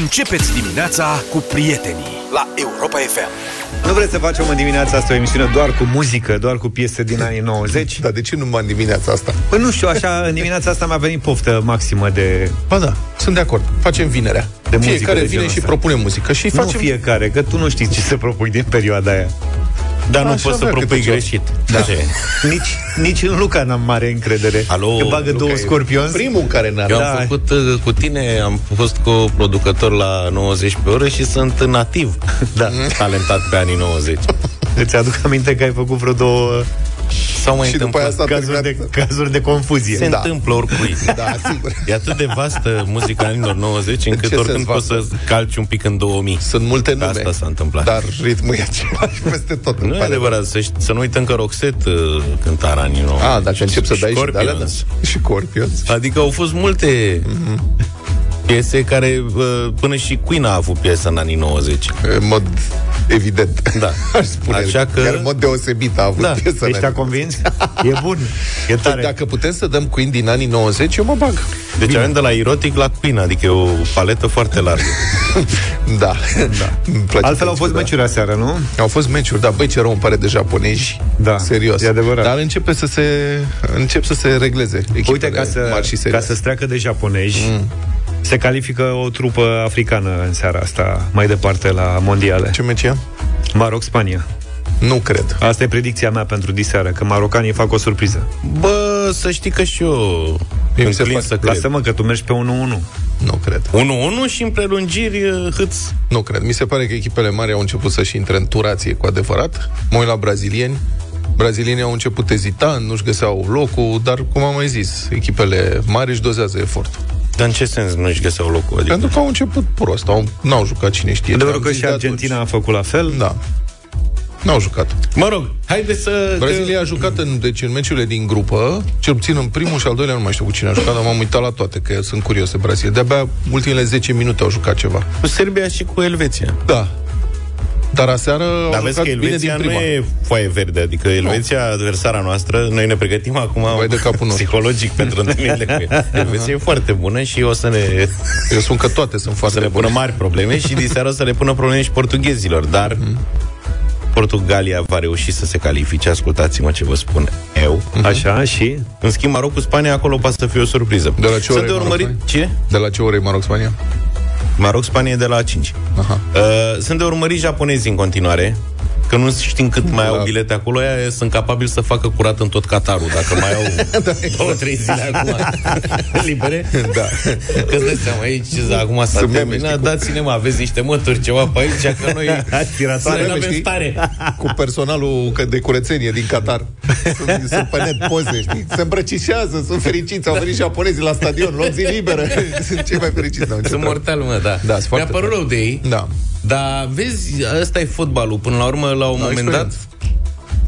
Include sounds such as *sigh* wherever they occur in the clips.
Începeți dimineața cu prietenii la Europa FM. Nu vreți să facem în dimineața asta o emisiune doar cu muzică, doar cu piese din anii 90? Dar de ce numai în dimineața asta? Păi nu știu, așa, în dimineața asta mi-a venit poftă maximă de... Ba da, sunt de acord. Facem vinerea. De muzică Fiecare de vine genul și ăsta. propune muzică. Și Nu facem... fiecare, că tu nu știi ce să propui din perioada aia. Dar nu Așa poți să vrea propui câte ceva. greșit. Da. Ce? Nici, nici în Luca n-am mare încredere. Alo, că bagă Luca două e scorpioni. Primul care ne-a Eu Da. am făcut uh, cu tine, am fost co-producător la 90 pe oră și sunt nativ Da. talentat pe anii 90. Îți aduc aminte că ai făcut vreo două S-au mai Și după aia întâmplat. s-a cazuri de, terminat. cazuri de confuzie. Se Da. întâmplă oricui. *laughs* Da, sigur. *laughs* E atât de vastă muzica anilor 90 încât ce oricând sens poți să vastă? calci un pic în 2000. Sunt multe Că nume. asta s-a întâmplat. Dar ritmul e același peste tot. îmi Nu e pare adevărat, să, ști- să nu uităm că Roxette uh, cânta în anii 90. rău. A, dacă încep să dai și de alea, da. Scorpions. Și Scorpions. Adică au fost multe piese care, uh, până și Queen a avut piesă în anii 90. În mod evident. Da. *laughs* Aș spune. Așa că- Chiar în mod deosebit a avut Da. piesă. Ești în convins? E bun. E Păi tare. Dacă putem să dăm Queen din anii 90, eu mă bag. Deci avem de la erotic la Queen, adică e o paletă foarte largă. *laughs* Da. da. Altfel au fost meciuri aseară, nu? Au fost meciuri, dar băi ce rău îmi pare de japonezi. Da, Serios. e adevărat. Dar începe să se, încep să se regleze echipele Uite, ca să, mari și ca serioase. să treacă de japonezi, mm. Se califică o trupă africană în seara asta, mai departe la mondiale. Ce meci e? Maroc-Spania. Nu cred. Asta e predicția mea pentru diseară, că marocanii fac o surpriză. Bă, să știi că și eu mi se înclin pare- să cred. Lasă-mă că tu mergi pe 1-1. Nu cred. 1-1 și în prelungiri uh, hâț. Nu cred. Mi se pare că echipele mari au început să-și intre în turație cu adevărat. Mă uit la brazilieni. Brazilienii au început ezitând, nu-și găseau locul, dar, cum am mai zis, echipele mari își dozează efortul. Dar în ce sens nu-și găseau locul? Adică... Pentru că au început prost, au, n-au jucat cine știe. Adevărul Am că zis și de Argentina atunci. a făcut la fel. Da. N-au jucat. Mă rog, haide să... Brazilia a jucat în, deci, în meciurile din grupă, cel puțin în primul și al doilea, nu mai știu cu cine a jucat, dar m-am uitat la toate, că sunt curios de Brazilia. De-abia ultimele 10 minute au jucat ceva. Cu Serbia și cu Elveția. Da. Dar aseară Dar au vezi că jucat bine Elveția din nu prima. e foaie verde, adică Elveția, adversara noastră, noi ne pregătim acum Vai de capul nostru. psihologic *laughs* pentru întâlnirile cu ea. Elveția e foarte bună și o să ne, Eu spun că toate sunt o foarte să le pună mari probleme și diseară o să le pună probleme și portughezilor, dar Portugalia va reuși să se califice, ascultați-mă ce vă spun eu. Așa, și? În schimb, Marocul Spania acolo poate să fie o surpriză. De la ce Sunt oră de e urmărit... Maroc, Ce? De la ce ore e Maroc-Spania? Maroc Spania e de la 5. Aha. Uh, sunt de urmărit japonezi în continuare că nu știm cât mai au Da. bilete acolo, aia sunt capabili să facă curat în tot Qatarul, dacă mai au *laughs* Da, două, trei zile acum *laughs* libere. Da. *laughs* Că îți dai seama, aici acum s-a Sunt meme, terminat, știi, cu- dați-ne mă, aveți niște mături, ceva pe aici, că noi Aspiratoare, să meme, avem știi? stare. Cu personalul că- de curățenie din Qatar. Sunt, sunt pe net poze, știi? Se îmbrăcișează, sunt fericiți, au venit japonezii la stadion, luăm zi liberă. sunt cei mai fericiți. n-au ce Sunt treabă. mortal, mă, da. Da, sunt Mi-a foarte părut rău de ei, Da. Dar vezi, ăsta e fotbalul. Până la urmă, la un Au moment dat, experiență.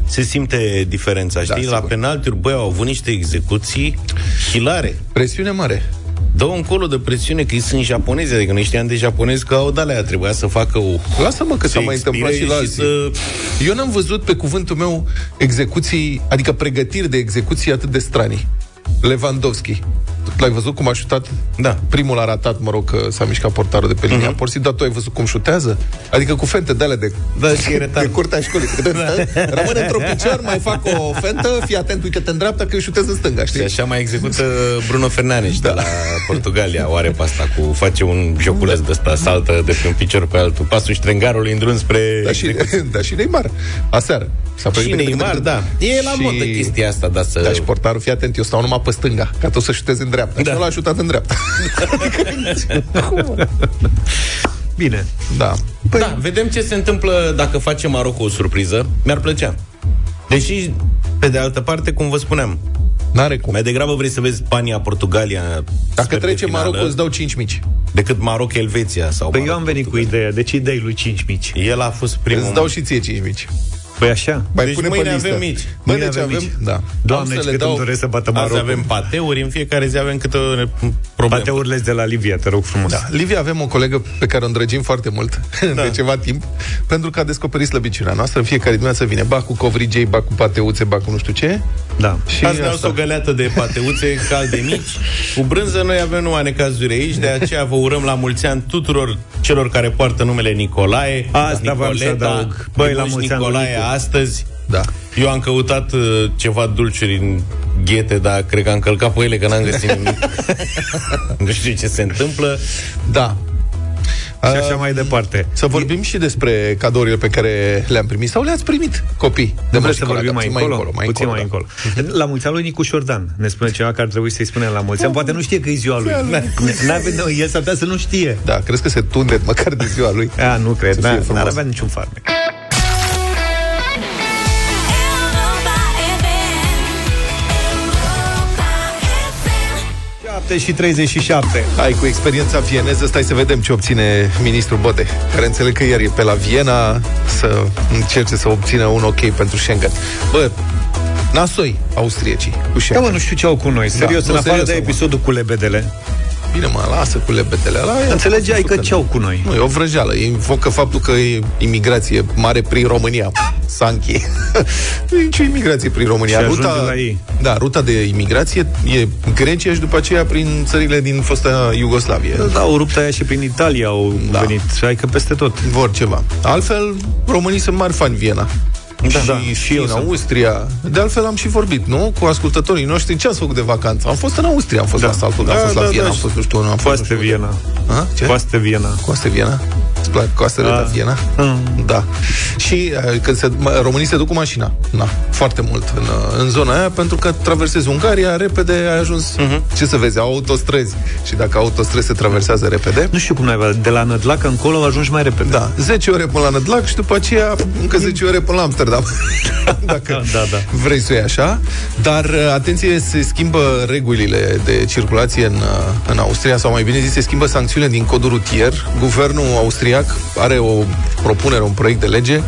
se simte diferența, știi? la sigur. penaltiuri, băi, au avut niște execuții hilare. Presiune mare. Dă un colo de presiune că ei sunt japonezi, adică noi știam de japonezi că au de trebuia să facă o... Lasă-mă că să s-a mai întâmplat și expire la și alții. să- Eu n-am văzut pe cuvântul meu execuții, adică pregătiri de execuții atât de stranii. Lewandowski. L-ai văzut cum a șutat? Da. Primul a ratat, mă rog, că s-a mișcat portarul de pe linia. Uh-huh. Porsit, dar tu ai văzut cum șutează? Adică cu fente de alea de, Da, și e retard. de curtea școlii. *laughs* Rămâne într-o picior, mai fac o fentă, fii atent, uite-te în dreapta că îi șutez în stânga, Și știi? așa mai execută Bruno Fernandes da. de la Portugalia. Oare pe asta cu face un joculeț de ăsta, saltă de pe un picior pe altul, pasul ștrengarului în drum spre... Da, și, *laughs* da, și Neymar. Aseară. S-a și Neymar, da. E la Și- modă chestia asta, da, să... Da, și portarul, fii atent, eu stau numai pe stânga, ca tu să șutezi în dreapta. Da. Și ăla a șutat în dreapta. *laughs* Bine. da. Păi... Da, vedem ce se întâmplă dacă face Marocul o surpriză. Mi-ar plăcea. Deși, pe de altă parte, cum vă spuneam, N-are cum. mai degrabă vrei să vezi Spania, Portugalia Dacă sfert de trece finală, Marocul, îți dau 5 mici. decât Maroc, Elveția sau Păi Maroc, eu am venit cu Portugalia. ideea, deci îi dai lui 5 mici. El a fost primul. Îți dau și ție 5 mici. Păi așa? Mai Deci pune mâine pe listă. avem mici. Bă, Mâine deci avem avem, mici. da. Doamne, Am ce să le cât îmi dau doresc să bată Azi Marocul. avem pateuri, în fiecare zi avem câte o problemă. Pateurile de la Livia, te rog frumos. Da. Livia, avem o colegă pe care o îndrăgim foarte mult *laughs* da. de ceva timp, pentru că a descoperit slăbiciunea noastră. În fiecare dimineață vine ba cu covrigei, ba cu pateuțe, ba cu nu știu ce. Da. Și Azi ne-au asta. o găleată de pateuțe calde mici, cu brânză. Noi avem numai necazuri aici, de aceea vă urăm la mulți ani tuturor celor care poartă numele Nicolae, Asta vreau să Nicoleta, adaug. Băi, la Nebuși mulți ani lui Nicolae Nicu. astăzi. Da. Eu am căutat uh, ceva dulciuri în ghete, dar cred că am călcat pe ele, că n-am găsit nimic. *laughs* nu știu ce se întâmplă. Da. Și așa mai departe. Să vorbim și despre cadourile pe care le-am primit sau le-ați primit, copii. De Vrei Moș să Nicolae, vorbim da, mai puțin încolo? Puțin mai da. încolo. La mulți ani lui Nicu Șordan. Ne spune ceva că ar trebui să-i spunem la mulți ani. Poate nu știe că e ziua lui. N-avea, nu, el s-ar putea să nu știe. Da, crezi că se tunde măcar de ziua lui? A, nu cred. Să fie N-ar frumos. avea niciun farmec. 7 și 37. Hai, cu experiența vieneză, stai să vedem ce obține ministrul Bode, care înțeleg că ieri e pe la Viena să încerce să obțină un ok pentru Schengen. Bă, nasoi austriecii cu Da, Schengen. mă, nu știu ce au cu noi. Serios, nu, în afară serios, de mă. episodul cu lebedele. Bine, mă, lasă cu lebetele ăla. Înțelegeai că Făcut. ce au cu noi? Nu, e o vrăjeală. Ei invocă faptul că e imigrație mare prin România. Sanchi. *laughs* nu e nicio imigrație prin România. Și ajunge la ei. Da, ruta de imigrație e Grecia și după aceea prin țările din fosta Iugoslavie. Da, au rupt aia și prin Italia au Da. venit. Adică peste tot. Vor ceva. Altfel, românii sunt mari fani Viena. Da, și, da, și, și eu în sunt. Austria. De altfel am și vorbit, nu? Cu ascultătorii noștri. Ce ați făcut de vacanță? Am fost în Austria, am fost Da. la Saltul, Da, am fost da, la da, Viena, am și fost nu știu, unde, am fost Coaste nu știu unde. Viena. A? Ce? Coaste Viena. Coaste Viena? Îți plac coastele Da. de Viena? Mm. Da. Și uh, când se, mă, românii se duc cu mașina. Na, foarte mult în, uh, în zona aia, pentru că traversezi Ungaria, repede ai ajuns. Mhm. Ce să vezi, au autostrăzi. Și dacă autostrăzi se traversează repede, Nu știu cum n-ai de la Nădlac încolo ajungi mai repede. da, 10 ore până la Nădlac și după aceea încă 10 ore până la Amsterdam. *laughs* Dacă Da, da. vrei să o iei așa. Dar, uh, atenție, se schimbă regulile de circulație în, uh, în Austria, sau mai bine zis, se schimbă sancțiunile din codul rutier. Guvernul austriac are o propunere, un proiect de lege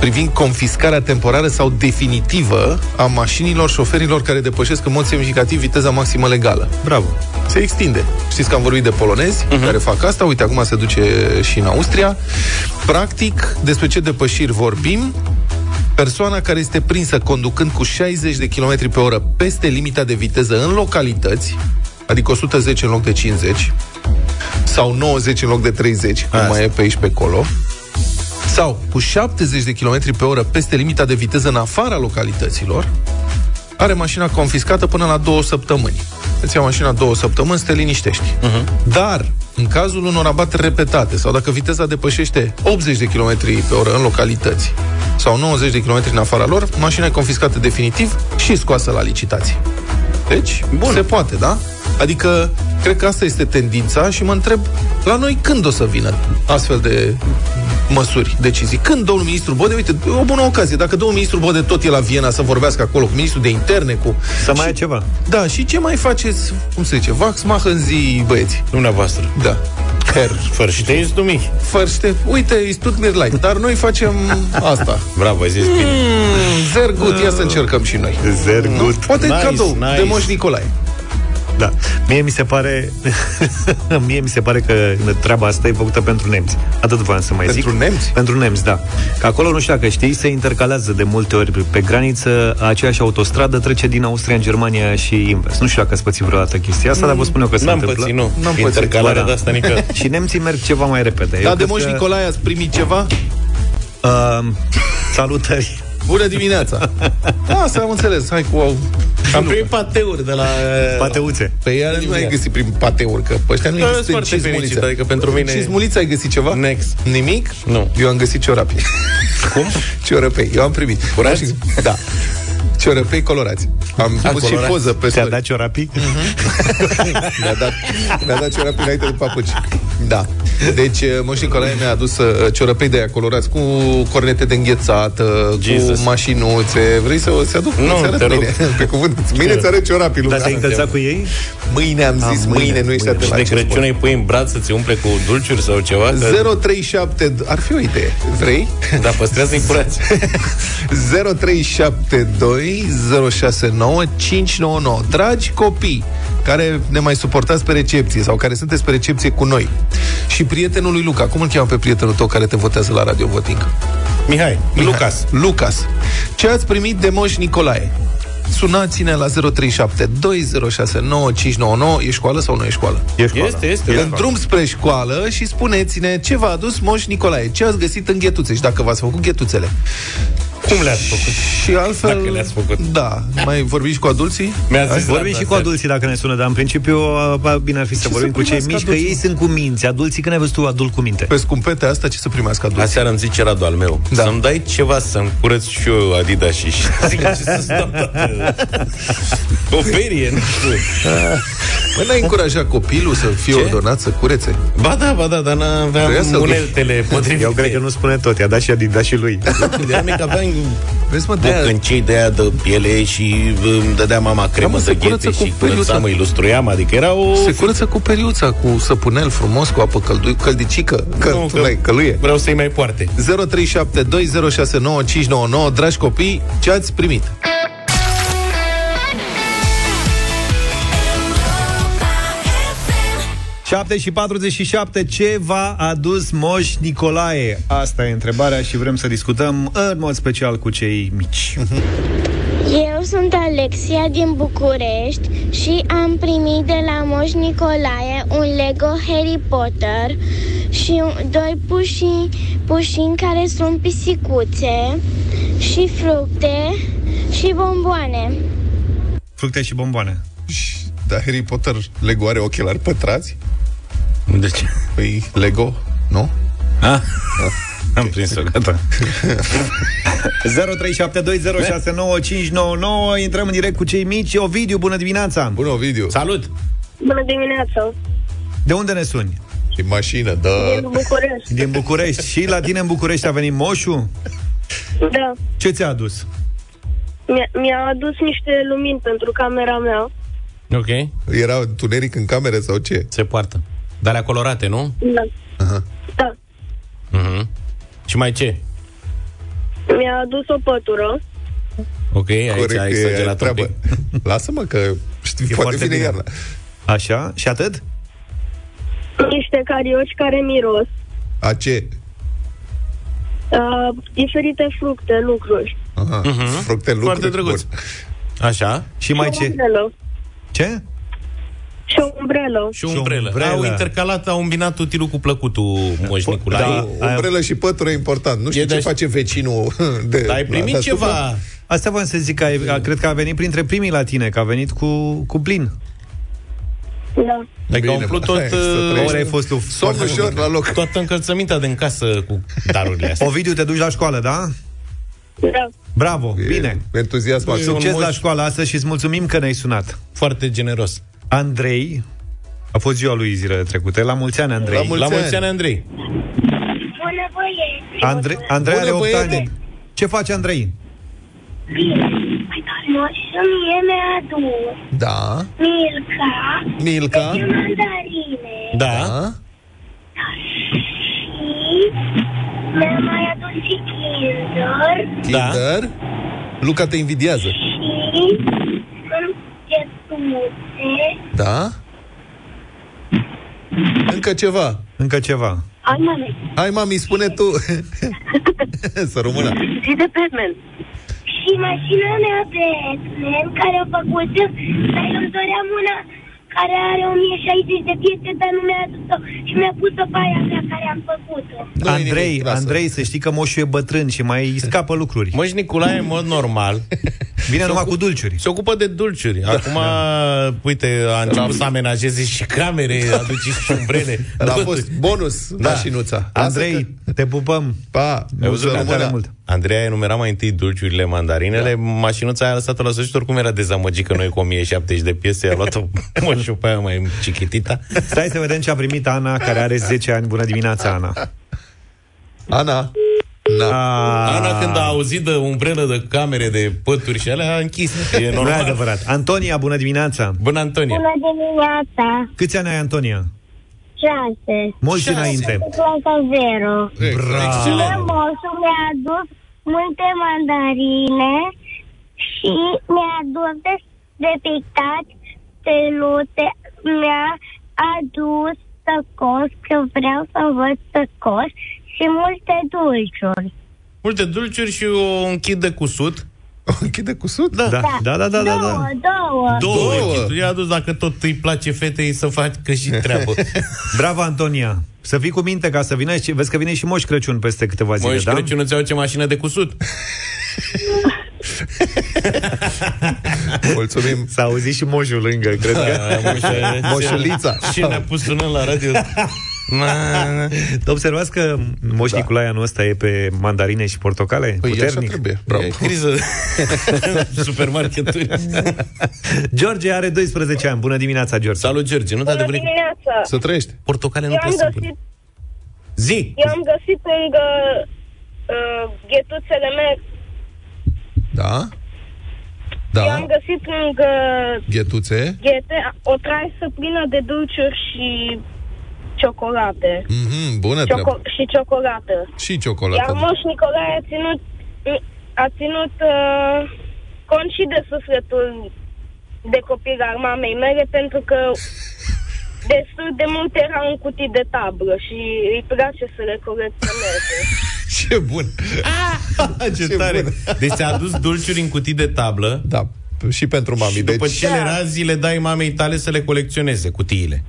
privind confiscarea temporară sau definitivă a mașinilor șoferilor care depășesc în mod semnificativ viteza maximă legală Bravo. se extinde. Știți că am vorbit de polonezi uh-huh. care fac asta, uite, acum se duce și în Austria. Practic, despre ce depășiri vorbim? Persoana care este prinsă conducând cu 60 de km pe oră peste limita de viteză în localități, adică 110 în loc de 50, sau 90 în loc de 30, cum Asta. mai e pe aici pe acolo, sau cu 70 de km pe oră peste limita de viteză în afara localităților, are mașina confiscată până la două săptămâni. Îți ia mașina două săptămâni, să te liniștești. Uh-huh. Dar, în cazul unor abateri repetate, sau dacă viteza depășește 80 de km pe oră în localități, sau 90 de km în afara lor, mașina e confiscată definitiv și scoasă la licitație. Deci, Bun. se poate, da? Adică, cred că asta este tendința și mă întreb, la noi când o să vină astfel de măsuri, decizii? Când domnul ministru Bode, uite, e o bună ocazie, dacă domnul ministru Bode tot e la Viena să vorbească acolo cu ministrul de interne, cu... Să mai ai ceva. Da, și ce mai faceți, cum se zice, vax, mah în zi, băieți? Dumneavoastră. Da. Her. Fărșteiți dumii. Fărște, uite, e tot light, dar noi facem *laughs* asta. Bravo, ai zis bine. Mm, Zergut, ia să încercăm și noi. Zergut. Poate Nice, cadou nice. de Moș Nicolae. Da. Mie mi se pare *laughs* Mie mi se pare că treaba asta e făcută pentru nemți. Atât voiam să mai Pentru zic. nemți? Pentru nemți, da. Că acolo, nu știu dacă știi, se intercalează de multe ori pe graniță aceeași autostradă trece din Austria în Germania și invers. Nu știu dacă ați pățit vreodată chestia asta, dar vă spun eu că se N-am întâmplă. pățit, nu. N-am pățit. Intercalarea Ba da. de asta niciodată. *laughs* Și nemții merg ceva mai repede. Da, Eu de cred Moș că, Nicolae ați primit ceva? Uh, *laughs* salutări. Bună dimineața! *laughs* Da, să am înțeles. Hai cu... Am primit pateuri de la... Pateuțe. Pe ea nu ai găsit prin pateuri, că pe ăștia nu Da, există sunt foarte cizmulițe. fericit, adică pentru mine- Cizmulița ai găsit ceva? Next. Nimic? Nu. Eu am găsit ciorapii. Cum? *laughs* Ciorapei. Eu am primit. Curați? Da. Ciorapei colorați. Am A, pus și colorați. poză pe Ți-a story. dat ciorapii? *laughs* Mi-a dat, mi-a dat ciorapii înainte de papuci. Da. Deci, uh, Moș Nicolae mi-a adus uh, ciorapei de aia colorați cu cornete de înghețată, Jesus. cu mașinuțe. Vrei să o să aduc? Nu, Îți arăt *laughs* te rog. mâine. Pe cuvânt. Mâine ți arăt ciorapii, Dar Luca. te-ai încălțat cu ei? Mâine am zis, Ah, mâine, mâine, nu ești mâine. atât Și la de ce Crăciun spun. îi pui în braț să-ți umple cu dulciuri sau ceva? Că... 037 Ar fi o idee. Vrei? Da, păstrează-i curați. *laughs* 0372 069 599 Dragi copii care ne mai suportați pe recepție sau care sunteți pe recepție cu noi și prietenul lui Luca, cum îl cheamă pe prietenul tău care te votează la Radio Voting? Mihai, Lucas. Lucas. Ce ați primit de Moș Nicolae? Sunați-ne la 037 2069 599. E școală sau nu e școală? E școală. Este, este. În drum spre școală și spuneți-ne ce v-a adus Moș Nicolae, ce ați găsit în ghetuțe și dacă v-ați făcut ghetuțele. Cum le-ați făcut? Și altfel... Dacă le-ați făcut. Da. Mai vorbiți cu adulții? Mi-a zis Vorbim la și cu seară. adulții dacă ne sună, dar în principiu a, bine ar fi să să vorbim cu cei primească mici, că adulții, ei sunt cu minți. Adulții, când ai văzut tu adult cu minte? Pe scumpete asta ce să primească adulții? Aseară îmi zice Radu al meu Da. Să-mi dai ceva să-mi curăț și eu Adidas și *laughs* zic ce să-ți dau toată O perie, nu știu Măi, n-ai încurajat copilul să fie Ce? ordonat să curețe? Ba da, ba da, dar Trebuia n-aveam să-l uneltele potrivite Eu cred că nu spune tot, i-a dat și Adidas și lui. De mic aveam Vezi, mă, de bocâncei de aia de piele și îmi dădea mama cremă mă, de se curăță ghete cu și periuța. curățam, îi lustruiam, adică era o... Se curăță cu periuța, cu săpunel frumos, cu apă căldu- căldicică, că Nu, tu că n-ai căluie. Vreau să-i mai poarte 0372069599 Dragi copii, ce ați primit? 7 și 47, ce v-a adus Moș Nicolae? Asta e întrebarea și vrem să discutăm în mod special cu cei mici. Eu sunt Alexia din București și am primit de la Moș Nicolae un Lego Harry Potter și un- doi pușini, pușini care sunt pisicuțe și fructe și bomboane. Fructe și bomboane. Da, Harry Potter, Lego are ochelari pătrați? De ce? Păi, Lego, nu? Ah, *laughs* am prins-o, gata 0372069599 Intrăm în direct cu cei mici. Ovidiu, bună dimineața! Bună, Ovidiu. Salut! Bună dimineața! De unde ne suni? Din mașină, da. București. Din București. Și la tine în București a venit moșul? Da. Ce ți-a adus? Mi-a, mi-a adus niște lumini pentru camera mea. Ok, Era întuneric în camere sau ce? se poartă Dar alea colorate, nu? Da. Aha. Da. Mhm. Și mai ce? Mi-a adus o pătură. Ok, aici Corect, ai e exagerat un treabă. pic. *laughs* Lasă-mă că știi, E poate foarte vine bine. iarna. Așa? Și atât? Niște carioci care miros. A ce? Uh, diferite fructe, lucruri. Aha. Mhm. Fructe lucruri. Foarte drăguț. Bun. Așa? Și mai O ce? umbrelă. Ce? Și o umbrelă. Și o Și o umbrelă. umbrelă. Au intercalat, au îmbinat utilul cu plăcutul Moș Nicolae. Da. O umbrelă și pătură e important. Nu știu E ce de- face vecinul de Dar ai la primit deasupra. ceva... Asta voiam să zic că ai, a, cred că a venit printre primii la tine, că a venit cu, cu plin. Da. Adică au Bine, umplut bă, tot, hai, să uh, trăiești. Ori ai fost tu Somn foarte ușor la loc. toată încălțămintea din casă cu darurile astea. Ovidiu, te duci la școală, da? Da. Bravo, bine. E Entuziasm. Băi, maxim. Succes un la moș- școală astăzi și îți mulțumim că ne-ai sunat. Foarte generos. Andrei, a fost ziua lui zilele trecute. La mulți ani, Andrei. La mulți La ani. mulți ani, Andrei. Bună băieți! Andre- Andrei Bună, are 8 băiete. ani. Ce face Andrei? Și mie mi-a adus Da. Milka Milka. și mandarine Da. Da. și mi-a mai adus și Kinder Da. Kinder. Luca te invidiază. și sunt chetuțe. Da. Încă ceva. Încă ceva. Ai mame, Hai, mami, spune tu. *laughs* Să rămână. zi de Batman. Și mașina mea Batman, care a făcut dar eu îmi doream una care are 1060 de piese, dar nu mi-a adus-o și mi-a pus-o pe aia mea care am făcut-o. Nu e Andrei, nimic, lasă. Andrei, să știi că moșul e bătrân și mai îi scapă lucruri. Moș Nicolae, în mod normal, *laughs* Vine numai cu dulciuri. se ocupă de dulciuri. Acum, uite, a început să amenajeze și camere, aduce și umbrele. A fost bonus Da. mașinuța. Lasă Andrei, te pupăm. că- Pa. Ai Nu văzut să tare rămână. mult. Andrei a enumerat mai întâi dulciurile, mandarinele, da. mașinuța aia a lăsat-o la sfârșit, oricum era dezamăgit că noi cu 1070 de piese, a luat-o *laughs* moșul pe aia mai chichitita. Stai să vedem ce a primit Ana, care are 10 ani. Bună dimineața, Ana. Ana. Na. A, Ana, când a auzit de umbrelă, de camere, de pături și alea, a închis. E nu e normal. adevărat. Antonia, bună dimineața. Bună, Antonia. Bună dimineața, Câți ani ai, Antonia? 6, Mulți înainte. clasa 0. Excelent. Moșul mi-a adus multe mandarine și mi-a adus de, de pictat stelute. Mi-a adus tăcos, că vreau să văd tăcos și multe dulciuri. Multe dulciuri și o- un kit de cusut. O *laughs* închide cu sud? Da, da, da, da, da, da. Două, două. Două. Două. I-a adus dacă tot îi place fetei să facă și *laughs* treabă. Bravo, Antonia! Să fii cu minte ca să vină și vezi că vine și Moș Crăciun peste câteva zile, Moș da? Crăciun îți ce mașină de cusut. *laughs* Mulțumim. S-a auzit și moșul lângă, cred că. Da, Moșulița. Și ne-a pus sună la radio. Na, na. Observați că Moș da. Nicolae anul ăsta e pe mandarine și portocale? Păi așa Puternic. trebuie. Bravo. E criză. *laughs* Supermarketuri. George are 12 ani. Bună dimineața, George. Salut, George. Nu da Bună adevărat. dimineața. Să trăiești. Portocale nu Eu am trebuie să găsit, pun. Zi. eu am găsit lângă uh, ghetuțele mele, Da? eu am Da. găsit lângă Ghetuțe. ghete o traisă plină de dulciuri și ciocolate. Mhm, bună Cioco- treabă. și ciocolată. Și Iar ciocolată. Moș Nicolae a ținut, a ținut uh, cont și de sufletul de copil al mamei mele pentru că *laughs* destul de multe erau în cutii de tablă și îi place să le colecționeze. *laughs* Ce bun. *laughs* Ce Ce tare. bun. Deci ți-a adus dulciuri în cutii de tablă Da, și pentru mami. și după Deci, ce le razi, le dai mamei tale să le colecționeze cutiile.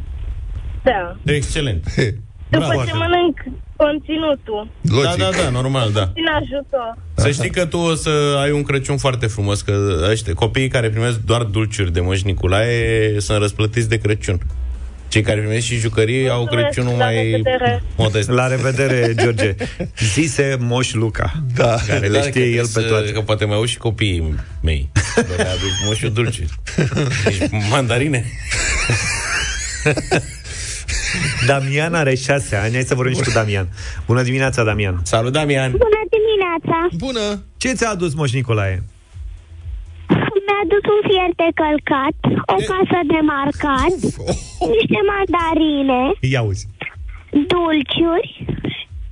Da. Excelent. După Bravo. ce mănânc conținutul, Da, logic. da, da, normal, da. din ajutor. Să știi că tu o să ai un Crăciun foarte frumos, că ăștia, copiii care primesc doar dulciuri de Moș Nicolae sunt răsplătiți de Crăciun. Cei care primesc și jucării au Mulțumesc, Crăciunul la mai revedere. modest. La revedere, George. Zise Moș Luca. Da. Care le Da, știe că el pe trebuie toate. să- Că poate mai au și copiii mei. Dar le aduc moșul dulce. Deci, mandarine. *laughs* *laughs* Damian are șase ani. Hai să vorbim și cu Damian. Bună dimineața, Damian. Salut, Damian! Bună dimineața! Bună. Ce ți-a adus Moș Nicolae? Mi-a adus un fier de călcat, o casă de marcat, *laughs* niște mandarine, Ia uzi. dulciuri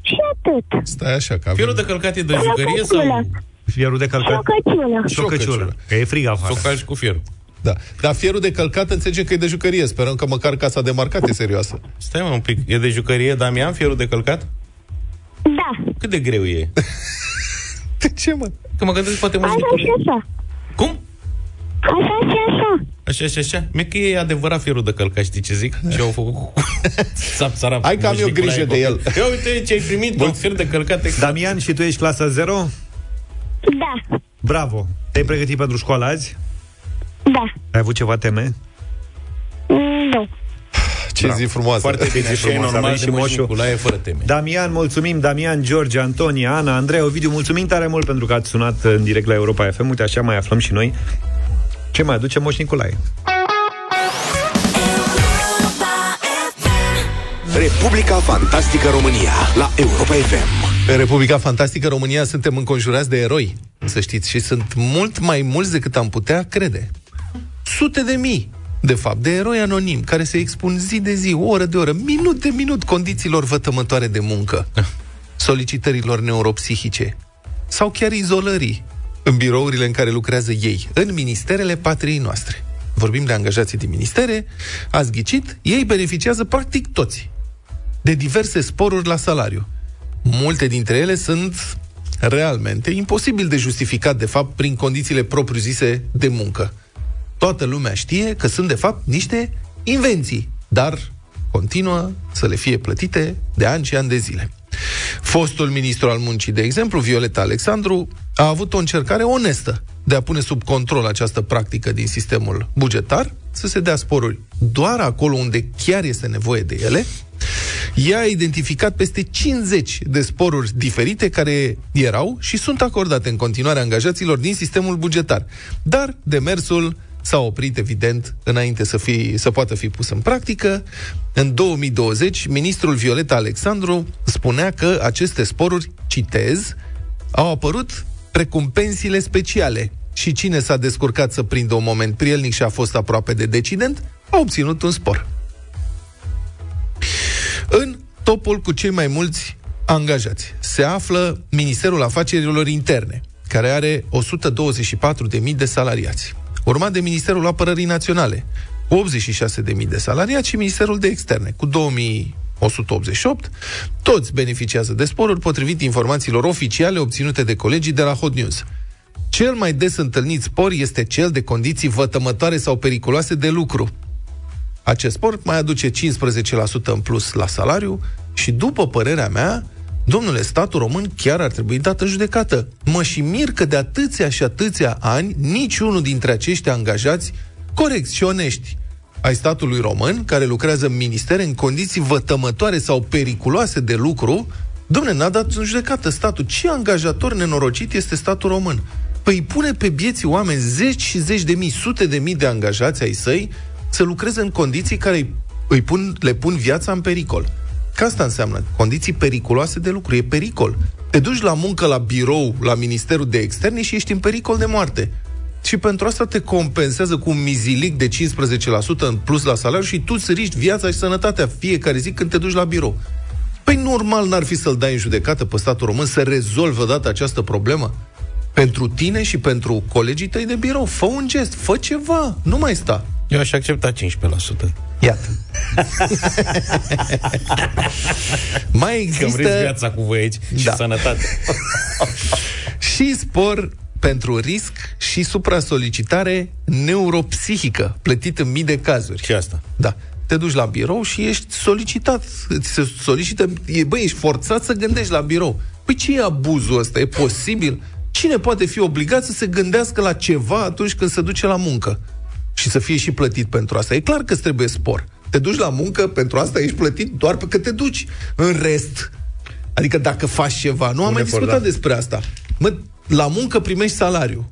și atât. Stai așa, că avem... Fierul de călcat e de jucărie sau Fierul de Și o călcat? căciulă. Șocăciulă. Că e frig afară. să o calci cu fierul? Da. Dar fierul de călcat înțelegem că e de jucărie. Sperăm că măcar casa de marcat e serioasă. Stai mă un pic, e de jucărie, Damian, fierul de călcat? Da, Cât de greu e? *laughs* De ce, mă? Că mă gândesc poate Moș așa și Nicolae. așa. Cum? Așa și așa. Așa, așa, așa. Mie că e adevărat fierul de călcat, știi ce zic? Și au făcut cu... *laughs* Sap, sarap, Hai că am Moș eu Nicolae grijă de el. copil. Ia uite ce ai primit, un fier de călcat exact. Damian, și tu ești clasa 0? Da, Bravo. Te-ai pregătit pentru școală azi? Da. Ai avut ceva teme? Mm, Nu. Ce zi frumoasă. Foarte bine, zi așa e frumos, normal avem și și Moș moșul. Nicolae fără teme. Damian, mulțumim, Damian, George, Antonia, Ana, Andrei, Ovidiu, mulțumim tare mult pentru că ați sunat în direct la Europa FM. Uite, așa mai aflăm și noi ce mai aduce Moș Nicolae. Republica Fantastică România la Europa FM. În Republica Fantastică România suntem înconjurați de eroi, să știți, și sunt mult mai mulți decât am putea crede. Sute de mii, de fapt, de eroi anonimi care se expun zi de zi, oră de oră, minut de minut condițiilor vătămătoare de muncă, solicitărilor neuropsihice sau chiar izolării în birourile în care lucrează ei, în ministerele patriei noastre. Vorbim de angajații din ministere, ați ghicit, ei beneficiază practic toți de diverse sporuri la salariu. Multe dintre ele sunt realmente imposibil de justificat, de fapt, prin condițiile propriu-zise de muncă. Toată lumea știe că sunt, de fapt, niște invenții, dar continuă să le fie plătite de ani și ani de zile. Fostul ministru al muncii, de exemplu, Violeta Alexandru, a avut o încercare onestă de a pune sub control această practică din sistemul bugetar, să se dea sporuri doar acolo unde chiar este nevoie de ele. Ea a identificat peste 50 de sporuri diferite care erau și sunt acordate în continuare angajaților din sistemul bugetar. Dar demersul s-a oprit, evident, înainte să, fie, să poată fi pus în practică. În 2020, ministrul Violeta Alexandru spunea că aceste sporuri, citez, au apărut precum pensiile speciale și cine s-a descurcat să prindă un moment prielnic și a fost aproape de decident, a obținut un spor. În topul cu cei mai mulți angajați se află Ministerul Afacerilor Interne, care are 124.000 de salariați, urmat de Ministerul Apărării Naționale, cu 86.000 de salariați și Ministerul de Externe, cu 2188. Toți beneficiază de sporuri potrivit informațiilor oficiale obținute de colegii de la Hot News. Cel mai des întâlnit spor este cel de condiții vătămătoare sau periculoase de lucru. Acest sport mai aduce 15% în plus la salariu și, după părerea mea, domnule, statul român chiar ar trebui dat în judecată. Mă și mir că de atâția și atâția ani niciunul dintre acești angajați corecți și onești ai statului român, care lucrează în ministere în condiții vătămătoare sau periculoase de lucru, domne, n-a dat în judecată statul. Ce angajator nenorocit este statul român? Păi îi pune pe vieții oameni zeci și zeci de mii, sute de mii de angajați ai săi să lucreze în condiții care îi, îi pun, le pun viața în pericol. Că asta înseamnă condiții periculoase de lucru. E pericol. Te duci la muncă la birou, la Ministerul de Externe și ești în pericol de moarte. Și pentru asta te compensează cu un mizilic de 15% în plus la salariu și tu îți riști viața și sănătatea fiecare zi când te duci la birou. Păi normal n-ar fi să-l dai în judecată pe statul român să rezolvă dată această problemă? Pentru tine și pentru colegii tăi de birou. Fă un gest, fă ceva, nu mai sta. Eu aș accepta 15%. Iată. *laughs* mai Că există... vreți viața cu voi aici și Da. sănătate. *laughs* și spor pentru risc și supra-solicitare neuropsihică, plătit în mii de cazuri. Și asta. Da. Te duci la birou și ești solicitat. Ți se solicită, e, băi, ești forțat să gândești la birou. Păi ce e abuzul ăsta? E posibil? Cine poate fi obligat să se gândească la ceva atunci când se duce la muncă? Și să fie și plătit pentru asta. E clar că îți trebuie spor. Te duci la muncă, pentru asta ești plătit doar pe că te duci. În rest, adică dacă faci ceva, nu am Un mai efort, discutat da. despre asta. Mă, la muncă primești salariu.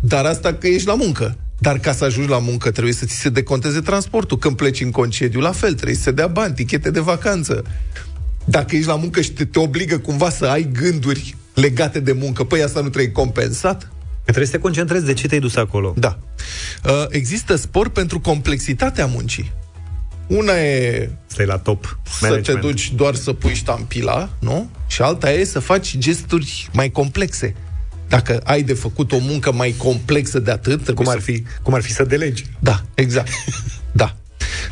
Dar asta că ești la muncă. Dar ca să ajungi la muncă trebuie să ți se deconteze transportul. Când pleci în concediu, la fel, trebuie să se dea bani, tichete de vacanță. Dacă ești la muncă și te, te obligă cumva să ai gânduri legate de muncă, păi asta nu trebuie compensat? Că trebuie să te concentrezi de ce te-ai dus acolo. Da. Uh, există spor pentru complexitatea muncii. Una e Stai la top. să te Management. duci doar să pui ștampila, nu? Și alta e să faci gesturi mai complexe. Dacă ai de făcut o muncă mai complexă de atât, trebuie Cum ar, să fi, cum ar fi să delegi. Da, exact. da.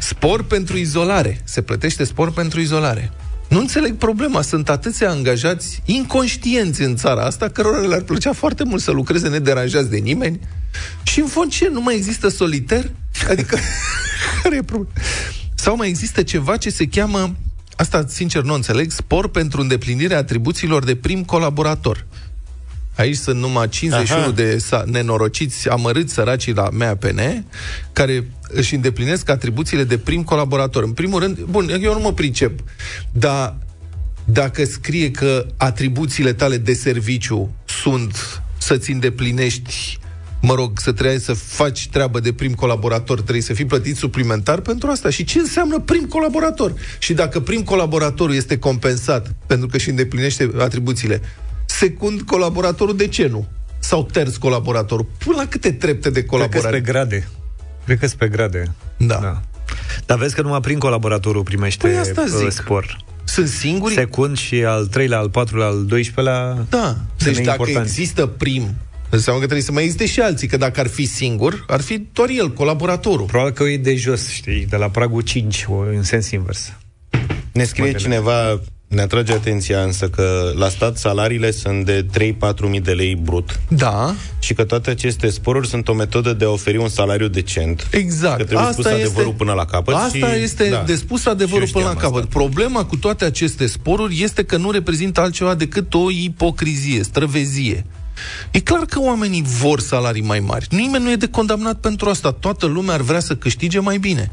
Spor pentru izolare. Se plătește spor pentru izolare. Nu înțeleg problema. Sunt atâția angajați inconștienți în țara asta, cărora le-ar plăcea foarte mult să lucreze nederanjați de nimeni. Și în fond ce? Nu mai există soliter? Adică, *laughs* care e problema? Sau mai există ceva ce se cheamă, asta sincer nu înțeleg, spor pentru îndeplinirea atribuțiilor de prim colaborator. Aici sunt numai 51 Aha. de sa- nenorociți, amărâți săracii la MAPN, care își îndeplinesc atribuțiile de prim colaborator. În primul rând, bun, eu nu mă pricep, dar dacă scrie că atribuțiile tale de serviciu sunt să-ți îndeplinești mă rog, să trebuie să faci treabă de prim colaborator, trebuie să fii plătit suplimentar pentru asta. Și ce înseamnă prim colaborator? Și dacă prim colaboratorul este compensat pentru că și îndeplinește atribuțiile, secund colaboratorul de ce nu? Sau terț colaboratorul? Până la câte trepte de Cred că pe colaborare? grade. Cred că pe grade. Da. da. Dar vezi că numai prin colaboratorul primește Păi asta uh, zic. spor. Sunt singuri? Secund și al treilea, al patrulea, al doisprezelea Da. sunt Deci dacă neimportanți. există prim, înseamnă că trebuie să mai existe și alții, că dacă ar fi singur, ar fi doar el, colaboratorul. Probabil că e de jos, știi, de la pragul 5, o, în sens invers. Ne scrie cineva, ne atrage atenția însă că la stat salariile sunt de 3-4 mii de lei brut Da, și că toate aceste sporuri sunt o metodă de a oferi un salariu decent. exact. Că trebuie spus adevărul până la capăt Asta și- este da. de spus adevărul Și eu până la știam capăt. asta. Problema cu toate aceste sporuri este că nu reprezintă altceva decât o ipocrizie, străvezie. E clar că oamenii vor salarii mai mari. Nimeni nu e de condamnat pentru asta. Toată lumea ar vrea să câștige mai bine.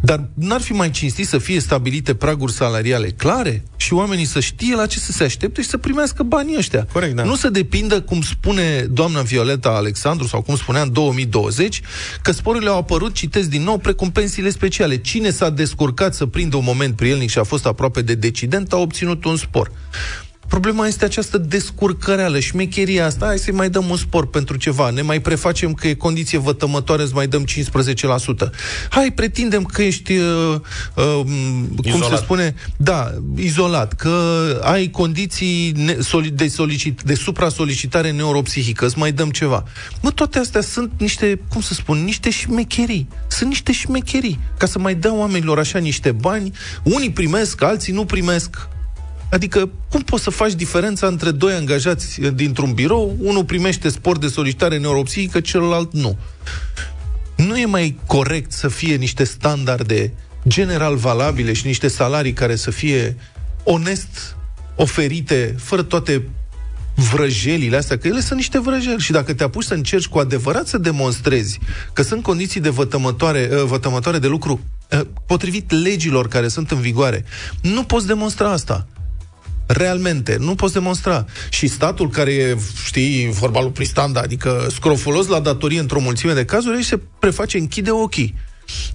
Dar n-ar fi mai cinstit să fie stabilite praguri salariale clare și oamenii să știe la ce să se aștepte și să primească banii ăștia. Corect, da. Nu să depindă, cum spune doamna Violeta Alexandru, sau cum spunea în 2020, că sporurile au apărut, citesc din nou, precum pensiile speciale. Cine s-a descurcat să prindă un moment prielnic și a fost aproape de decident, a obținut un spor. Problema este această descurcăreală, șmecheria asta, hai să-i mai dăm un spor pentru ceva, ne mai prefacem că e condiție vătămătoare, îți mai dăm 15%. Hai, pretindem că ești, uh, uh, cum Izolat. se spune, da, izolat, că ai condiții ne- soli- de, solicit, de supra-solicitare neuropsihică, îți mai dăm ceva. Mă, toate astea sunt niște, cum să spun, niște șmecherii. Sunt niște șmecherii. Ca să mai dea oamenilor așa niște bani, unii primesc, alții nu primesc. Adică, cum poți să faci diferența între doi angajați uh, dintr-un birou, unul primește sport de solicitare neuropsihică, celălalt nu? Nu e mai corect să fie niște standarde general valabile și niște salarii care să fie onest oferite, fără toate vrăjelile astea, că ele sunt niște vrăjeli și dacă te apuci să încerci cu adevărat să demonstrezi că sunt condiții de vătămătoare, uh, vătămătoare de lucru uh, potrivit legilor care sunt în vigoare, nu poți demonstra asta. Realmente, nu poți demonstra. Și statul care e, știi, vorba lui Pristanda, adică scrofulos la datorie într-o mulțime de cazuri, se preface, închide ochii.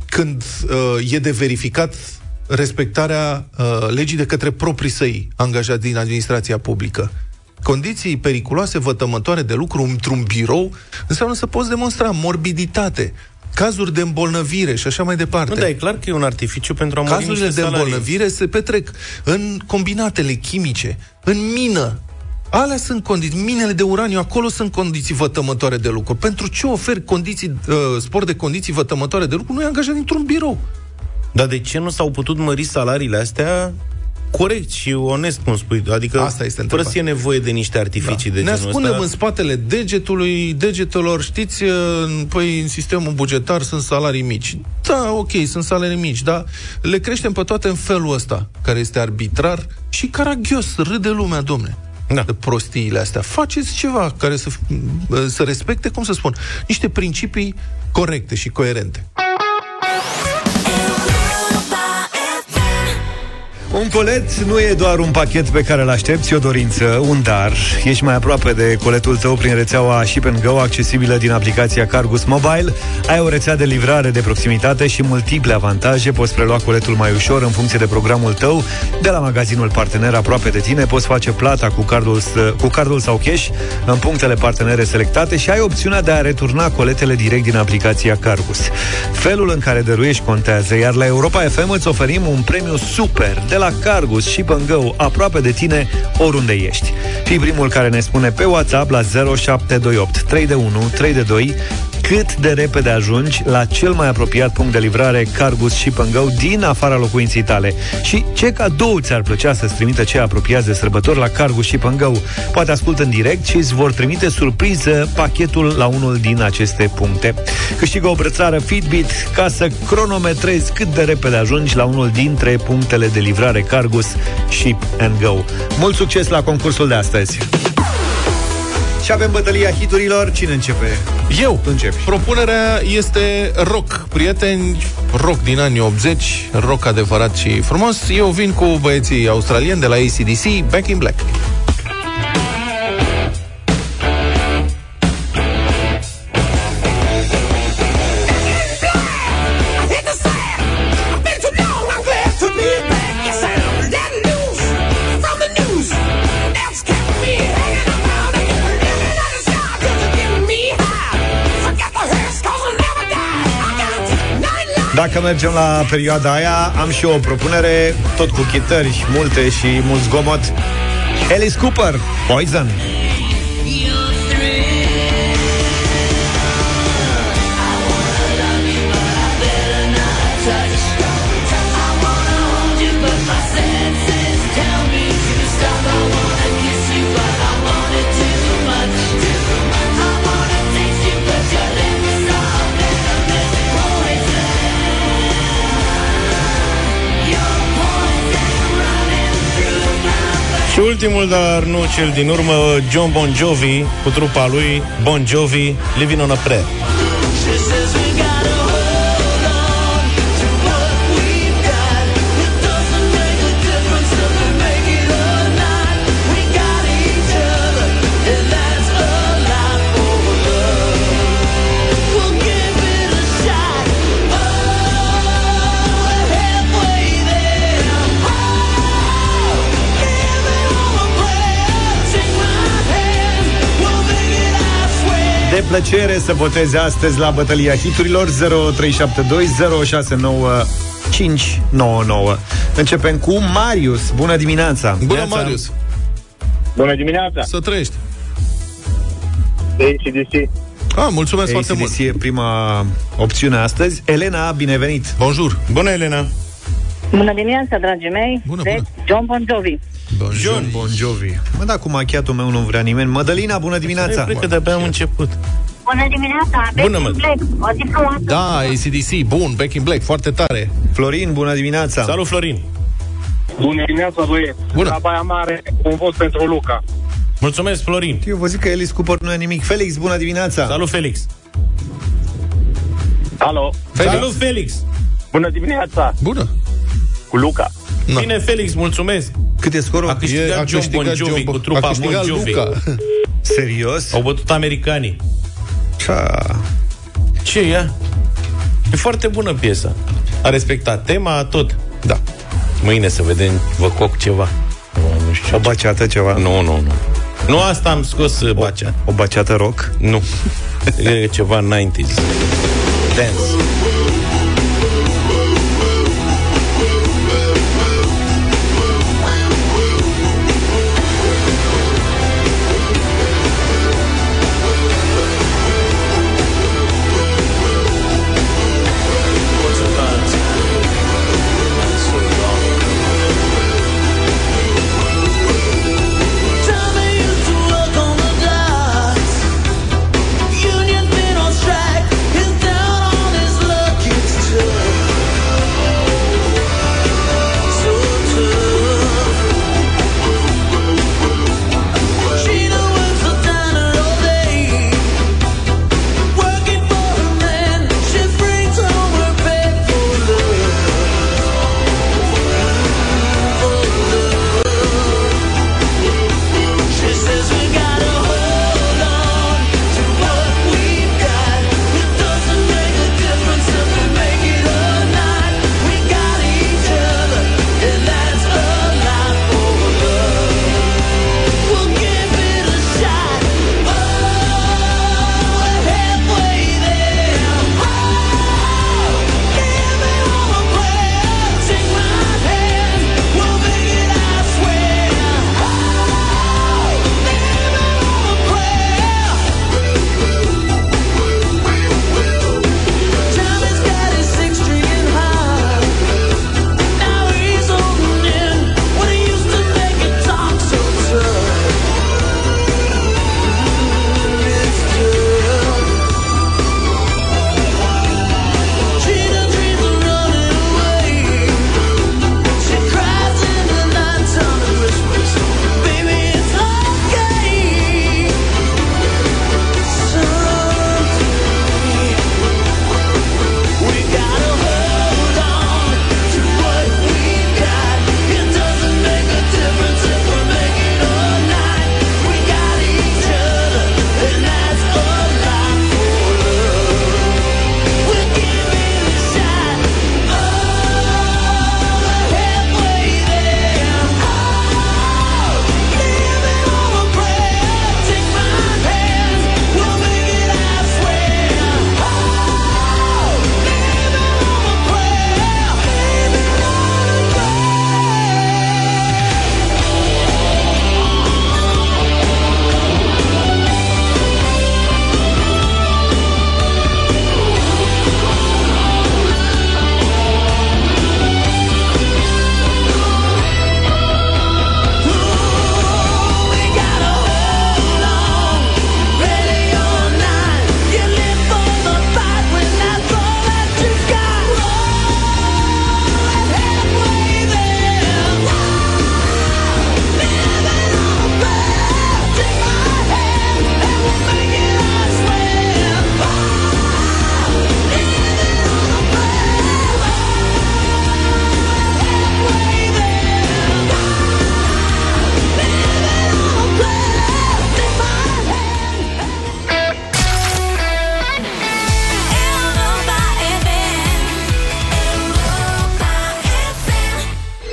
Când uh, e de verificat respectarea uh, legii de către proprii săi angajați din administrația publică. Condiții periculoase, vătămătoare de lucru într-un birou înseamnă să poți demonstra morbiditate, cazuri de îmbolnăvire și așa mai departe. Nu, dar e clar că e un artificiu pentru a mări Cazurile niște de salarii. îmbolnăvire se petrec în combinatele chimice, în mină. Alea sunt condiții, minele de uraniu, acolo sunt condiții vătămătoare de lucru. Pentru ce oferi condiții, uh, spor de condiții vătămătoare de lucru? Nu e angajat dintr-un birou. Dar de ce nu s-au putut mări salariile astea corect și onest, cum spui? Adică Asta este fără întrebarea. să fie nevoie de niște artificii de ne genul ascundem ăsta. în spatele degetului, degetelor, știți, în- păi în sistemul bugetar sunt salarii mici. Da, ok, sunt salarii mici, dar le creștem pe toate în felul ăsta, care este arbitrar și caragios, râde lumea, domne. Da. De prostiile astea. Faceți ceva care să, să respecte, cum să spun, niște principii corecte și coerente. Un colet nu e doar un pachet pe care îl aștepți, e o dorință, un dar. Ești mai aproape de coletul tău prin rețeaua Ship Go, accesibilă din aplicația Cargus Mobile. Ai o rețea de livrare de proximitate și multiple avantaje. Poți prelua coletul mai ușor în funcție de programul tău. De la magazinul partener aproape de tine poți face plata cu cardul, s- cu cardul sau cash în punctele partenere selectate și ai opțiunea de a returna coletele direct din aplicația Cargus. Felul în care dăruiești contează, iar la Europa FM îți oferim un premiu super de la Cargus și Go, aproape de tine, oriunde ești. Fii primul care ne spune pe WhatsApp la 0728 3 de 1 3 de 2 cât de repede ajungi la cel mai apropiat punct de livrare Cargus și Go din afara locuinței tale și ce cadou ți-ar plăcea să-ți trimită cei apropiați de sărbători la Cargus și Go. Poate ascultă în direct și îți vor trimite surpriză pachetul la unul din aceste puncte. Câștigă o brățară Fitbit ca să cronometrezi cât de repede ajungi la unul dintre punctele de livrare Cargus Ship and Go. Mult succes la concursul de astăzi! Și avem bătălia hiturilor. Cine începe? Eu. Tu începi. Propunerea este rock. Prieteni, rock din anii 80, rock adevărat și frumos. Eu vin cu băieții australieni de la ACDC, Back in Black. Dacă mergem la perioada aia, am și o propunere, tot cu chitări multe și mult zgomot. Alice Cooper, Poison. Și ultimul, dar nu cel din urmă, John Bon Jovi, cu trupa lui, Bon Jovi, Living on a Prayer. Plăcere să votezi astăzi la bătălia hiturilor 0372 599. Începem cu Marius. Bună dimineața! Bună, Neața. Marius! Bună dimineața! Să trăiești! De ACDC. Ah, mulțumesc foarte mult! ACDC e prima opțiune astăzi. Elena, binevenit! Bonjour! Bună, Elena! Bună dimineața, dragii mei. Bună, deci, bună. John Bon Jovi. John Bon Jovi. Mă, da, cu machiatul meu nu vrea nimeni. Mădălina, bună dimineața! Cred că de-abia am început. Bună dimineața, Bună, mă. Black, o zi frumoasă. Da, ACDC, bun, Back in Black, foarte tare. Florin, bună dimineața! Salut, Florin! Bună dimineața, băieți. Bună. La Baia Mare, un vot pentru Luca. Mulțumesc, Florin! Eu vă zic că Elis Cooper nu e nimic. Felix, bună dimineața! Salut, Felix! Alo. Felix. Salut, Felix! Bună dimineața, Bună. cu Luca. Na. Bine, Felix, mulțumesc! Cât e scorul? A câștigat a John Bon Jovi John cu Bon- trupa a câștigat Bon Jovi. Luca. *laughs* Serios? Au bătut americanii. Cia. Ce e ea? E foarte bună piesa. A respectat tema, tot. Da. Mâine să vedem, vă coc ceva. Nu, nu știu O ce. baceată ceva? Nu, nu, nu. Nu asta am scos uh, bacea. O baceată rock? Nu. *laughs* E ceva 90s. Dance.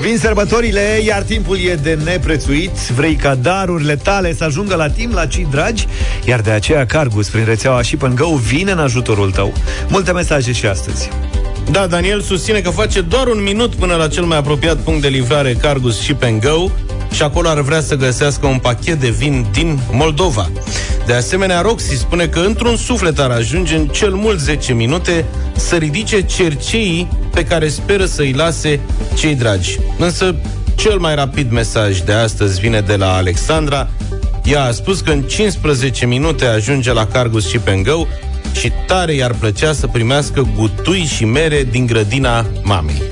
Vin sărbătorile, iar timpul e de neprețuit. Vrei ca darurile tale să ajungă la timp, la cei dragi? Iar de aceea Cargus, prin rețeaua Ship and Go, vine în ajutorul tău. Multe mesaje și astăzi. Da, Daniel susține că face doar un minut până la cel mai apropiat punct de livrare Cargus Ship and Go și acolo ar vrea să găsească un pachet de vin din Moldova. De asemenea, Roxy spune că într-un suflet ar ajunge în cel mult 10 minute să ridice cerceii pe care speră să-i lase cei dragi. Însă, cel mai rapid mesaj de astăzi vine de la Alexandra. Ea a spus că în 15 minute ajunge la Cargus și Go și tare i-ar plăcea să primească gutui și mere din grădina mamei.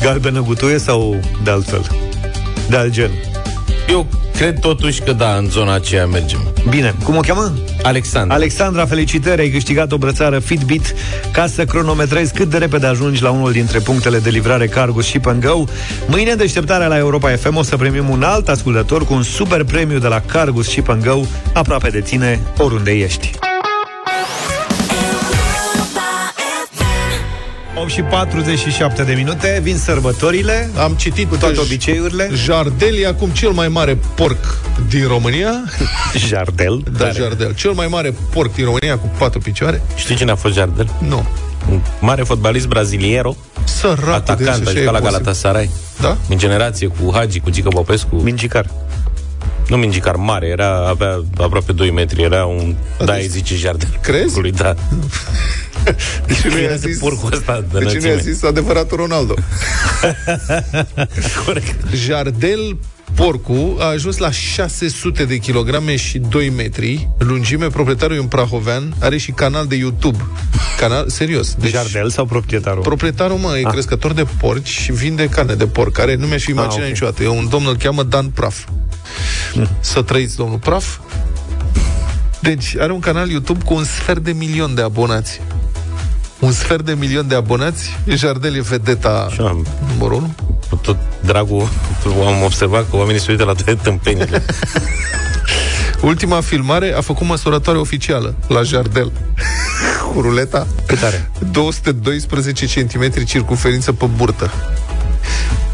Galbenă gutuie sau de altfel? De alt gen. Eu cred totuși că da, în zona aceea mergem. Bine, cum o cheamă? Alexandra. Alexandra, felicitări, ai câștigat o brățară Fitbit ca să cronometrezi cât de repede ajungi la unul dintre punctele de livrare Cargo Ship and Go. Mâine, în deșteptarea la Europa FM, o să primim un alt ascultător cu un super premiu de la Cargo Ship and Go, aproape de tine, oriunde ești. 8 și 47 de minute, vin sărbătorile, Am citit cu toate că obiceiurile. Jardel e acum cel mai mare porc din România. *laughs* Jardel. Da, Jardel. Cel mai mare porc din România cu patru picioare. Știi cine a fost Jardel? Nu. Un mare fotbalist braziliero, Săracul de atacant, a așa jucat e la posibil. Galatasaray. Da? În generație cu Hagi, cu Gică Popescu. Mingicar. Nu mingicar mare, era, avea aproape 2 metri, era un, da, deci- îi zice Jardel. Crezi? Lui, da. De ce nu i-a Era zis? porcul ăsta de De ce nu i-a înălțime. zis adevăratul Ronaldo? *laughs* Corect. Jardel Porcu a ajuns la 600 de kilograme și 2 metri lungime. Proprietarul e un prahovean, are și canal de YouTube. Canal, serios. Deci, Jardel sau proprietarul? Proprietarul, mă, e crescător de porci și vinde carne de porc, care nu mi-aș fi imaginat ok. niciodată. E un domn, îl cheamă Dan Praf. Să trăiți, domnul Praf. Deci, are un canal YouTube cu un sfert de milion de abonați. Un sfert de milion de abonați. Jardel e vedeta Așa, numărul 1. cu tot dragul, am observat că oamenii se uită la toate tâmpenile. *laughs* Ultima filmare a făcut măsurătoare oficială la Jardel. *laughs* Cu ruleta. Cât are? 212 cm circumferință pe burtă.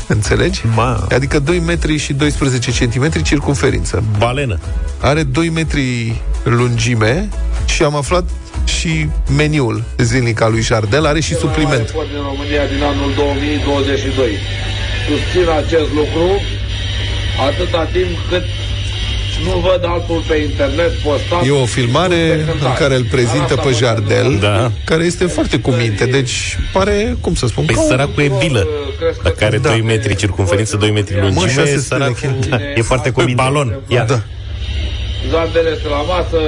*laughs* Înțelegi? Ma. Adică 2 metri și 12 cm circumferință. Balenă. Are 2 metri lungime și am aflat și meniul zilnic al lui Jardel. Are și supliment. Report din România din anul 2022. Susțin acest lucru atâta timp cât nu văd altul pe internet postat. E o filmare în care îl prezintă pe Jardel, Da. care este foarte cu minte. Deci pare, cum să spun, Păi ca un- săracul e bilă. Dacă are 2 metri circumferință, 2 metri Mă, lungime, 600 de săracul kg. da, e foarte cu minte. balon. Ia. Da. Jardel este la masă,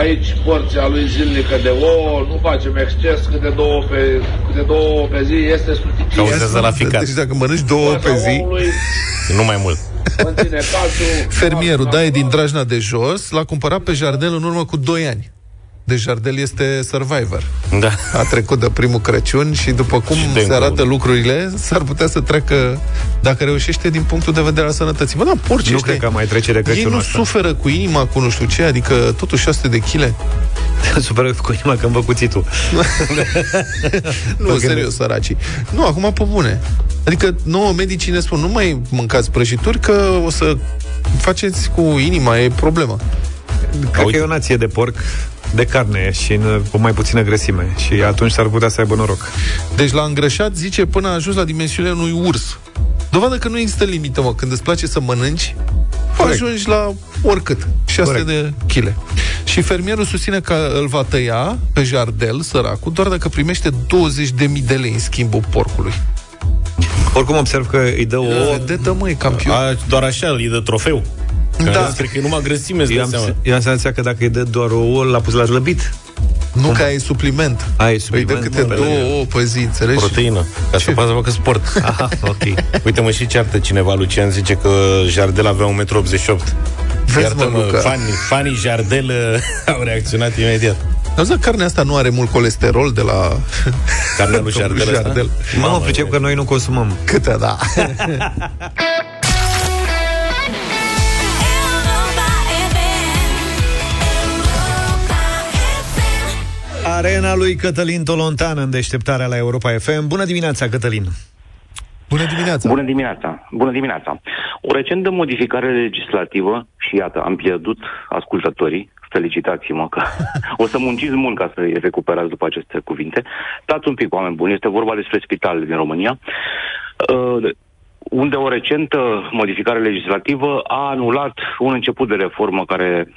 aici porția lui zilnică de ouă, nu facem exces, câte două pe, câte două pe zi este suficient. Cauzează la ficat. Deci dacă mănânci două Masa pe zi, oului Nu mai mult. Conține calciu. fermierul, da, e din Drajna de Jos, l-a cumpărat pe Jardel în urmă cu 2 ani. Deci Jardel este survivor. Da. A trecut de primul Crăciun și după cum Și de se încă arată unul. lucrurile, s-ar putea să treacă, dacă reușește, din punctul de vedere al sănătății. Bă, da, porci Nu ăștia, cred că mai trece de Ei Crăciunul nu ăsta. suferă cu inima, cu nu știu ce, adică totuși 600 de chile. *laughs* Supără cu inima când vă cuțitul. *laughs* Nu, serios, săracii. Nu, acum pe bune. Adică nouă medicii ne spun, nu mai mâncați prăjituri că o să faceți cu inima, e problemă. Cred uite. că e o nație de porc de carne și în, cu mai puțină grăsime. Și atunci s-ar putea să aibă noroc. Deci l-a îngrășat, zice, până a ajuns la dimensiunile unui urs. Dovadă că nu există limită, mă. Când îți place să mănânci, Corect. ajungi la oricât. 600 Corect. de chile. Și fermierul susține că îl va tăia pe jardel, săracul, doar dacă primește 20.000 de lei în schimbul porcului. Oricum observ că îi dă O o... vedetă, măi, campion. A, doar așa, îi dă trofeu. Da. Da. Cred că e numai grăsime, îți Eu dai am, seama. eu am senzația că dacă îi dă doar o ouă, l-a pus la slăbit. Nu că ai supliment. Ai Păi supliment, de câte mă, două pe- ouă pe zi, înțelegi? Proteină. Ca să poată să facă sport. *laughs* Aha, ok. Uite, mă și ceartă cineva, Lucian zice că Jardel avea 1,88 m. Vezi, Iartă-mă, mă, Luca. fanii, fanii Jardel uh, *laughs* au reacționat imediat. Auzi, dar carnea asta nu are mult colesterol de la Carnea lui *laughs* domnul Jardel, Jardel. ăsta? Mă, mă pricep că noi nu consumăm. Câte, da. Arena lui Cătălin Tolontan în deșteptarea la Europa FM. Bună dimineața, Cătălin! Bună dimineața! Bună dimineața! Bună dimineața! O recentă modificare legislativă, și iată, am pierdut ascultătorii, felicitați-mă că *laughs* o să munciți mult ca să-i recuperați după aceste cuvinte. Stați un pic, oameni buni, este vorba despre spitalele din România, uh, unde o recentă modificare legislativă a anulat un început de reformă care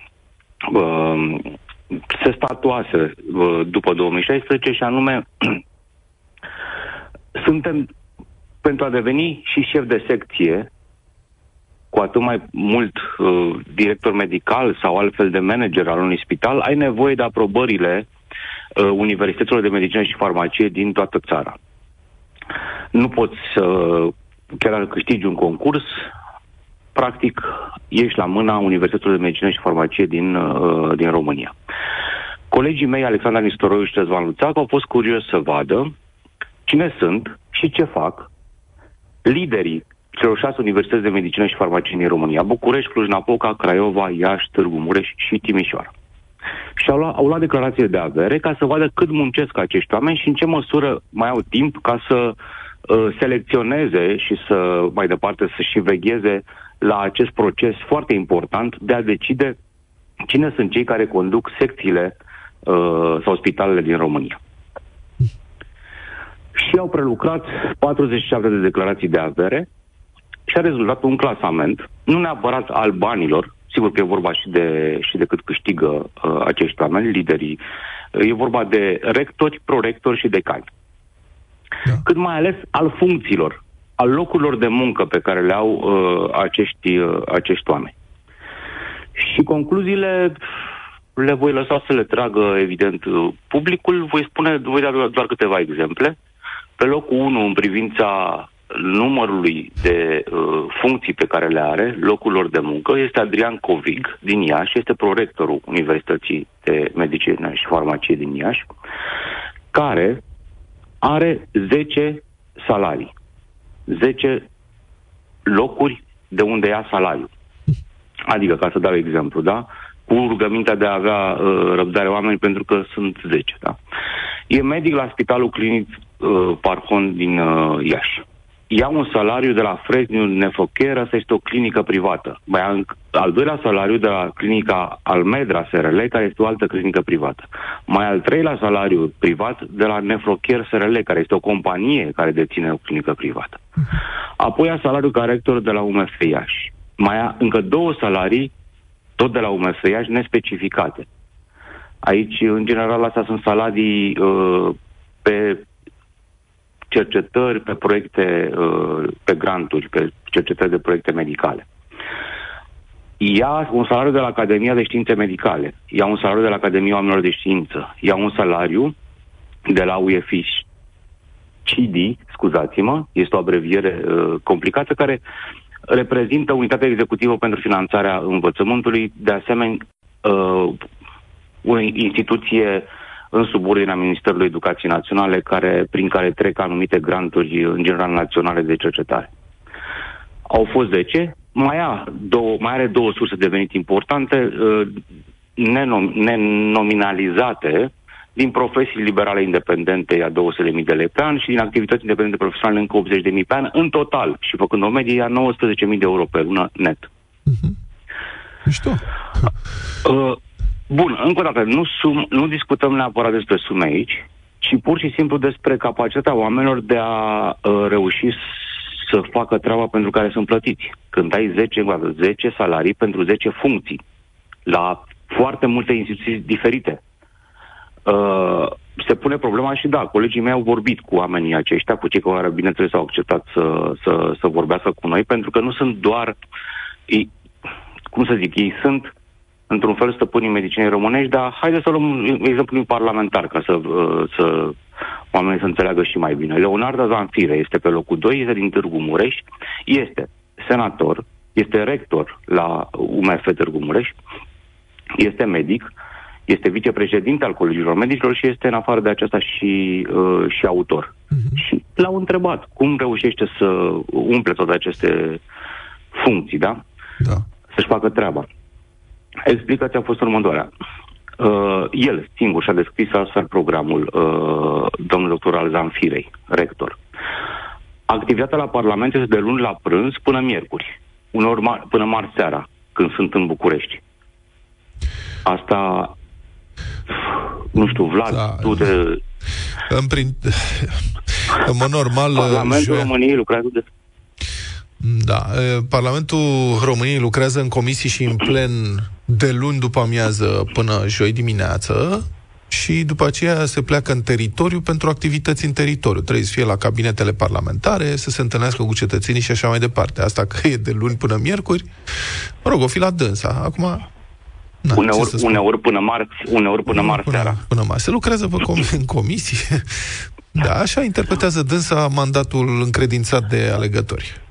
uh, se statuase uh, după 2016 și anume *clears throat* suntem pentru a deveni și șef de secție, cu atât mai mult uh, director medical sau altfel de manager al unui spital, ai nevoie de aprobările uh, universităților de medicină și farmacie din toată țara. Nu poți să, chiar dacă câștigi un concurs, practic ești la mâna Universităților de Medicină și Farmacie din, uh, din România. Colegii mei, Alexandra Nistoroiu și Răzvan Luțac, au fost curioși să vadă cine sunt și ce fac liderii celor șase universități de medicină și farmacie din România, București, Cluj-Napoca, Craiova, Iași, Târgu Mureș și Timișoara. Și au luat, au luat declarație de avere ca să vadă cât muncesc acești oameni și în ce măsură mai au timp ca să uh, selecționeze și să mai departe să și vegheze la acest proces foarte important de a decide cine sunt cei care conduc secțiile uh, sau spitalele din România și au prelucrat 47 de declarații de avere și a rezultat un clasament, nu neapărat al banilor, sigur că e vorba și de, și de cât câștigă uh, acești oameni, liderii, e vorba de rectori, prorectori și decani. Da. Cât mai ales al funcțiilor, al locurilor de muncă pe care le au uh, acești, uh, acești oameni. Și concluziile le voi lăsa să le tragă, evident, uh, publicul. Voi spune, voi da doar câteva exemple. Pe locul 1 în privința numărului de uh, funcții pe care le are, locurilor de muncă, este Adrian Covig din Iași, este prorectorul Universității de Medicină și Farmacie din Iași, care are 10 salarii, 10 locuri de unde ia salariul. Adică, ca să dau exemplu, da? Cu rugămintea de a avea uh, răbdare oameni pentru că sunt 10, da? E medic la Spitalul Clinic uh, Parhon din uh, Iași. Ia un salariu de la Fresniu Nefocher, asta este o clinică privată. Mai am al doilea salariu de la clinica Almedra SRL, care este o altă clinică privată. Mai al treilea salariu privat de la Nefrocher SRL, care este o companie care deține o clinică privată. Apoi a salariul ca rector de la UMF Iași. Mai a încă două salarii, tot de la UMF Iași, nespecificate. Aici, în general, astea sunt salarii uh, pe cercetări, pe proiecte, uh, pe granturi, pe cercetări de proiecte medicale. Ia un salariu de la Academia de Științe Medicale, ia un salariu de la Academia Oamenilor de Știință, ia un salariu de la UEFI CIDI, scuzați-mă, este o abreviere uh, complicată care reprezintă Unitatea Executivă pentru Finanțarea Învățământului, de asemenea uh, o instituție în subordinea Ministerului Educației Naționale, care, prin care trec anumite granturi, în general naționale de cercetare. Au fost 10, mai, a două, mai are două surse de venit importante, uh, nenom, nenominalizate, din profesii liberale independente ia 200.000 de lei pe an și din activități independente profesionale încă 80.000 pe an, în total, și făcând o medie, ia 19.000 de euro pe lună net. Mișto. Uh, Bun, încă o dată, nu, sum, nu discutăm neapărat despre sume aici, ci pur și simplu despre capacitatea oamenilor de a uh, reuși să facă treaba pentru care sunt plătiți. Când ai 10, 10 salarii pentru 10 funcții, la foarte multe instituții diferite. Uh, se pune problema și da, colegii mei au vorbit cu oamenii aceștia, cu cei care, bineînțeles, au acceptat să, să, să vorbească cu noi, pentru că nu sunt doar, ei, cum să zic, ei sunt într-un fel stăpânii medicinei românești, dar haideți să luăm exemplu parlamentar ca să, uh, să oamenii să înțeleagă și mai bine. Leonardo Zanfire este pe locul 2, este din Târgu Mureș, este senator, este rector la UMF Târgu Mureș, este medic, este vicepreședinte al colegilor medicilor și este în afară de aceasta și, uh, și autor. Uh-huh. Și l-au întrebat cum reușește să umple toate aceste funcții, da? Da. Să-și facă treaba. Explicația a fost următoarea. Uh, el singur și-a descris astfel programul, uh, domnul doctor al Zanfirei, rector. Activitatea la Parlament este de luni la prânz până miercuri, uneori mar- până marți seara, când sunt în București. Asta, nu știu, Vlad, Da. tu de... În, prin... în mod normal... Parlamentul joi- României lucrează de... Da, e, Parlamentul României lucrează în comisii și în plen de luni după amiază până joi dimineață și după aceea se pleacă în teritoriu pentru activități în teritoriu. Trebuie să fie la cabinetele parlamentare, să se întâlnească cu cetățenii și așa mai departe. Asta că e de luni până miercuri, mă rog, o fi la dânsa. Acum, na, ce uneori, să spun? uneori până marți, uneori până marți seara. Până mai. Se lucrează pe com- în comisie. *laughs* Da, așa interpretează dânsa mandatul încredințat de alegători.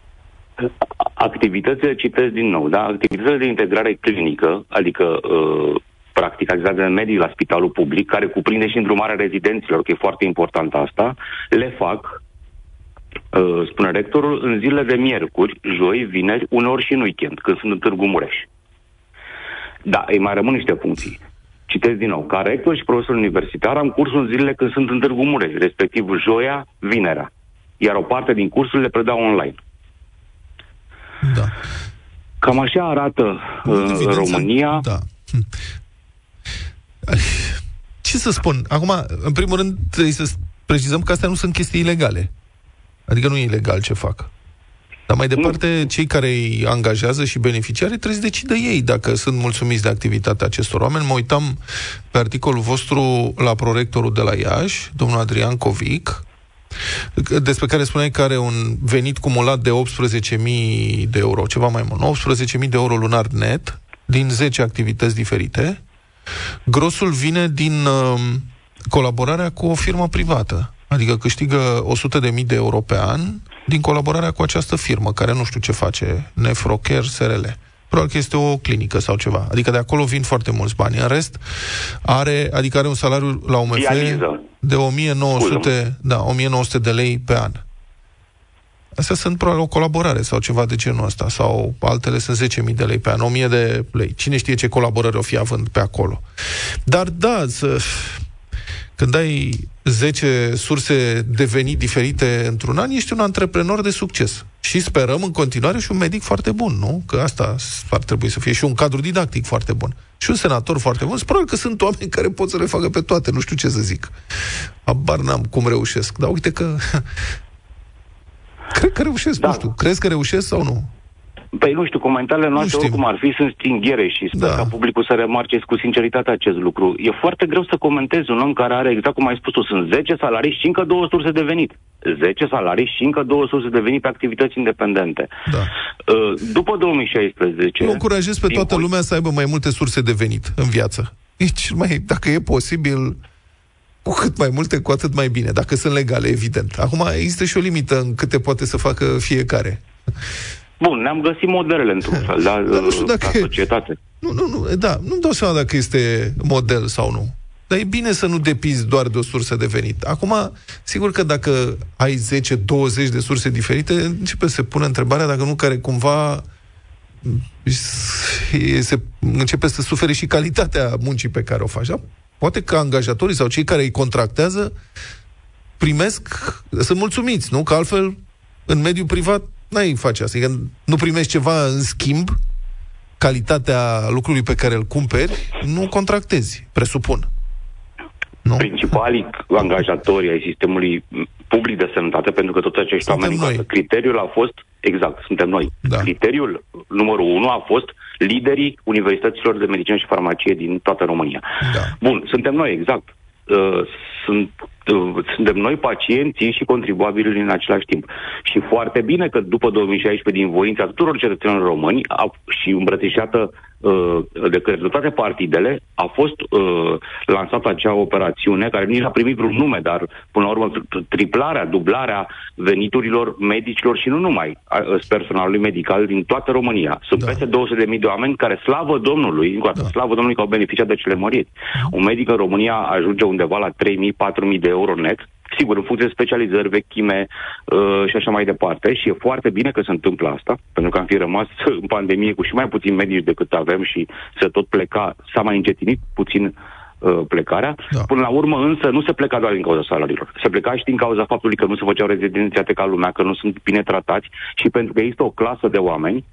Activitățile, citesc din nou, da? Activitățile de integrare clinică, adică uh, practic activitatea de medii la spitalul public, care cuprinde și îndrumarea rezidenților, că e foarte important asta, le fac, uh, spune rectorul, în zilele de miercuri, joi, vineri, uneori și în weekend, când sunt în Târgu Mureș. Da, îi mai rămân niște funcții. Citesc din nou. Ca rector și profesor universitar am cursul în zilele când sunt în Târgu Mureș, respectiv joia, vinerea. Iar o parte din cursul le predau online. Da. Cam așa arată uh, Evidență- România. Da. Hm. Ce să spun? Acum, în primul rând, trebuie să precizăm că astea nu sunt chestii ilegale. Adică nu e ilegal ce fac. Dar mai departe, cei care îi angajează și beneficiare trebuie să decidă ei dacă sunt mulțumiți de activitatea acestor oameni. Mă uitam pe articolul vostru la prorectorul de la Iași, domnul Adrian Covic, despre care spuneai că are un venit cumulat de 18.000 de euro, ceva mai mult, 18.000 de euro lunar net, din 10 activități diferite. Grosul vine din uh, colaborarea cu o firmă privată, adică câștigă 100.000 de euro pe an din colaborarea cu această firmă, care nu știu ce face, Nefrocare SRL. Probabil că este o clinică sau ceva. Adică de acolo vin foarte mulți bani. În rest, are, adică are un salariu la UMF Dializă. De 1900, da, 1900 de lei pe an. Astea sunt probabil o colaborare sau ceva de genul ăsta, sau altele sunt 10.000 de lei pe an, 1000 de lei. Cine știe ce colaborări o fi având pe acolo. Dar da, să... când ai 10 surse de venit diferite într-un an, ești un antreprenor de succes. Și sperăm în continuare și un medic foarte bun, nu? Că asta ar trebui să fie și un cadru didactic foarte bun. Și un senator foarte bun. Probabil că sunt oameni care pot să le facă pe toate, nu știu ce să zic. Abar n-am cum reușesc. Dar uite că *laughs* Cred că reușesc, da. nu știu. Crezi că reușesc sau nu? Păi nu știu, comentariile noastre, știm. oricum ar fi, sunt stinghere și sper Da. ca publicul să remarce cu sinceritate acest lucru. E foarte greu să comentezi un om care are, exact cum ai spus tu, sunt 10 salarii și încă două surse de venit. 10 salarii și încă două surse de venit pe activități independente. Da. Uh, După 2016... Eu încurajez pe din toată poi- lumea să aibă mai multe surse de venit în viață. E cel mai, dacă e posibil, cu cât mai multe, cu atât mai bine. Dacă sunt legale, evident. Acum există și o limită în câte poate să facă fiecare. Bun, ne-am găsit modelele într-un *laughs* fel, da, Dar nu știu uh, dacă ca e- societate. Nu, nu, nu, da, nu-mi dau seama dacă este model sau nu. Dar e bine să nu depizi doar de o sursă de venit. Acum, sigur că dacă ai 10-20 de surse diferite, începe să se pune întrebarea dacă nu care cumva e- se, începe să sufere și calitatea muncii pe care o faci. Da? Poate că angajatorii sau cei care îi contractează primesc, sunt mulțumiți, nu? Că altfel, în mediul privat, n-ai face asta. Adică nu primești ceva în schimb, calitatea lucrului pe care îl cumperi, nu contractezi, presupun. Nu? Principalii angajatori ai sistemului m, public de sănătate, pentru că toți acești Suntem oameni, noi. criteriul a fost, exact, suntem noi. Da. Criteriul numărul unu a fost liderii universităților de medicină și farmacie din toată România. Da. Bun, suntem noi, exact. Uh, sunt, uh, suntem noi pacienții și contribuabili în același timp. Și foarte bine că după 2016, din voința tuturor cetățenilor români a, și îmbrățișată uh, de către toate partidele, a fost uh, lansată acea operațiune, care nici n-a primit vreun nume, dar până la urmă tri- triplarea, dublarea veniturilor medicilor și nu numai a, a, personalului medical din toată România. Sunt Da. da. peste 200.000 de oameni care, slavă Domnului, încă o dată, Da. slavă Domnului că au beneficiat de cele măriri. Un medic în România ajunge undeva la 3.000-4.000 de euro net, sigur, în funcție de specializări, vechime uh, și așa mai departe. Și e foarte bine că se întâmplă asta, pentru că am fi rămas *laughs* în pandemie cu și mai puțin medici decât avem și să tot pleca, s-a mai încetinit puțin uh, plecarea. Da. Da. Până la urmă, însă, nu se pleca doar din cauza salariilor. Se pleca și din cauza faptului că nu se făceau rezidențiate ca lumea, că nu sunt bine tratați și pentru că există o clasă de oameni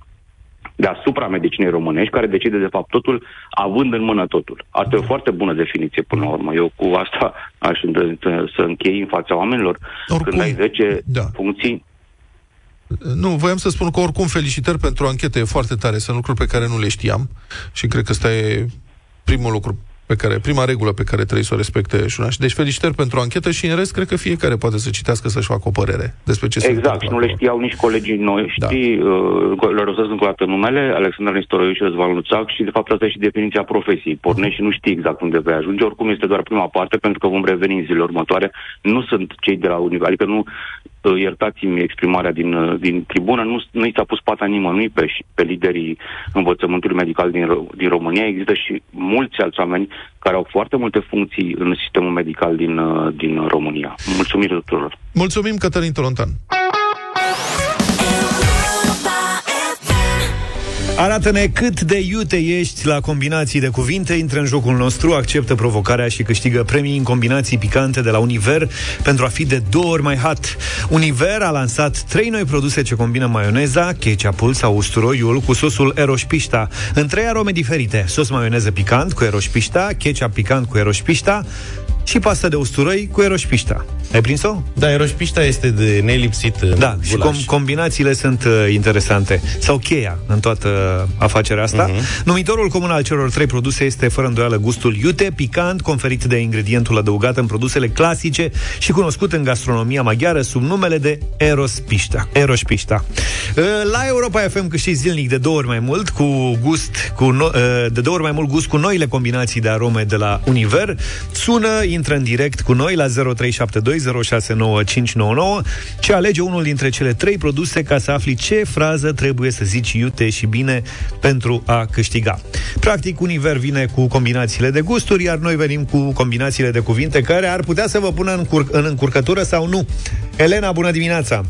deasupra medicinei românești, care decide de fapt totul, având în mână totul. Asta e o foarte bună definiție până la urmă. Eu cu asta aș îndrăzni să închei în fața oamenilor. Oricum, Când ai 10 da. funcții, Nu, voiam să spun că oricum felicitări pentru anchetă, e foarte tare, sunt lucruri pe care nu le știam și cred că ăsta e primul lucru pe care, prima regulă pe care trebuie să o respecte șunaș. Deci felicitări pentru anchetă și în rest cred că fiecare poate să citească să-și facă o părere despre ce se Exact, întâmplă și nu le acolo. știau nici colegii noștri, da. le rostesc încă o dată numele, Alexandru Nistoroiu și Răzvan Luțac și de fapt asta e și definiția profesiei. Pornești și nu știi exact unde vei ajunge, oricum este doar prima parte pentru că vom reveni în zilele următoare. Nu sunt cei de la universitate, adică nu uh, iertați-mi exprimarea din, uh, din tribună, nu, nu i s-a pus pata nimănui pe, pe liderii învățământului medical din, Ro- din România. Există și mulți alți oameni care au foarte multe funcții în sistemul medical din, uh, din România. Mulțumiri tuturor! Mulțumim, Cătălin Tolontan. Arată-ne cât de iute ești la combinații de cuvinte, intră în jocul nostru, acceptă provocarea și câștigă premii în combinații picante de la Univer pentru a fi de două ori mai hot. Univer a lansat trei noi produse ce combină maioneza, ketchupul sau usturoiul cu sosul eroșpișta, în trei arome diferite. Sos maioneză picant cu eroșpișta, ketchup picant cu eroșpișta și pasta de usturoi cu eroșpișta. Ai prins-o? Da, eroșpișta este de nelipsit în Da, și gulaș. com- combinațiile sunt uh, interesante. Sau cheia în toată afacerea asta. Uh-huh. Numitorul comun al celor trei produse este fără îndoială gustul iute, picant, conferit de ingredientul adăugat în produsele clasice și cunoscut în gastronomia maghiară sub numele de Erospișta. Eroșpișta. Uh, La Europa FM câștigi zilnic de două ori mai mult cu gust, cu no- uh, de două ori mai mult gust cu noile combinații de arome de la Univer. Sună, intră în direct cu noi la 0372069599 și alege unul dintre cele trei produse ca să afli ce frază trebuie să zici iute și bine pentru a câștiga. Practic, Univer vine cu combinațiile de gusturi, iar noi venim cu combinațiile de cuvinte care ar putea să vă pună în, cur- în încurcătură sau nu. Elena, bună dimineața!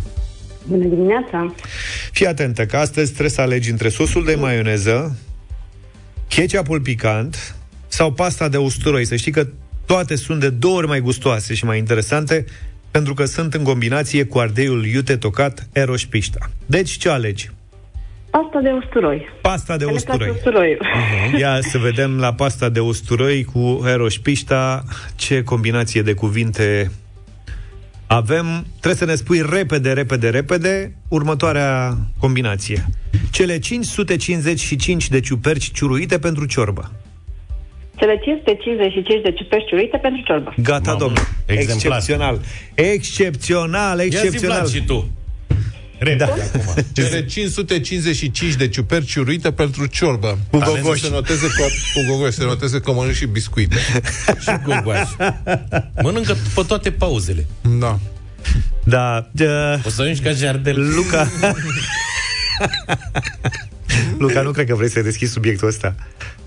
Bună dimineața! Fii atentă că astăzi trebuie să alegi între sosul de maioneză, ketchupul picant sau pasta de usturoi. Să știi că toate sunt de două ori mai gustoase și mai interesante pentru că sunt în combinație cu ardeiul iute tocat eroșpișta. Deci ce alegi? Pasta de usturoi. Pasta de Că ne place usturoi. usturoiul. Ia să vedem la pasta de usturoi cu eroșpișta ce combinație de cuvinte avem. Trebuie să ne spui repede, repede, repede următoarea combinație. Cele 555 de ciuperci ciuruite pentru ciorbă. Cele 555 de ciuperci ciurite pentru ciorbă. Gata, Mamă, domnule. exemplar. Excepțional. Excepțional, Ia zi, excepțional. Vlad, și tu. Repede Da. acum. *laughs* Cele 555 de ciuperci ciuruite pentru ciorbă. Cu Talent gogoși. să Se noteze că, cu gogoși, se noteze că mănânc și biscuite. *laughs* și gogoaș. Mănâncă pe toate pauzele. Da. Da. Uh, O să ajungi ca jardel. Luca. *laughs* Luca, nu cred că vrei să deschizi subiectul ăsta.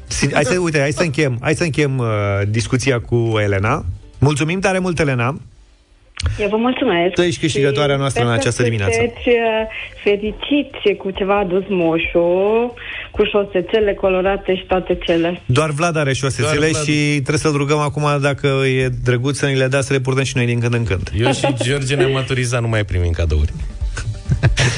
Si- Hai să, uite, hai să încheiem, hai să încheiem uh, discuția cu Elena. Mulțumim tare mult, Elena. Eu vă mulțumesc. Tu ești câștigătoarea Și noastră în sper să această dimineață. sunteți, uh, fericiți cu ceva adus moșul, cu șosețele colorate și toate cele. Doar Vlad are șosețele Doar Vlad. și trebuie să-l rugăm acum dacă e drăguț să ni le dea să le purtăm și noi din când în când. Eu și George ne-am maturizat, nu mai primim cadouri.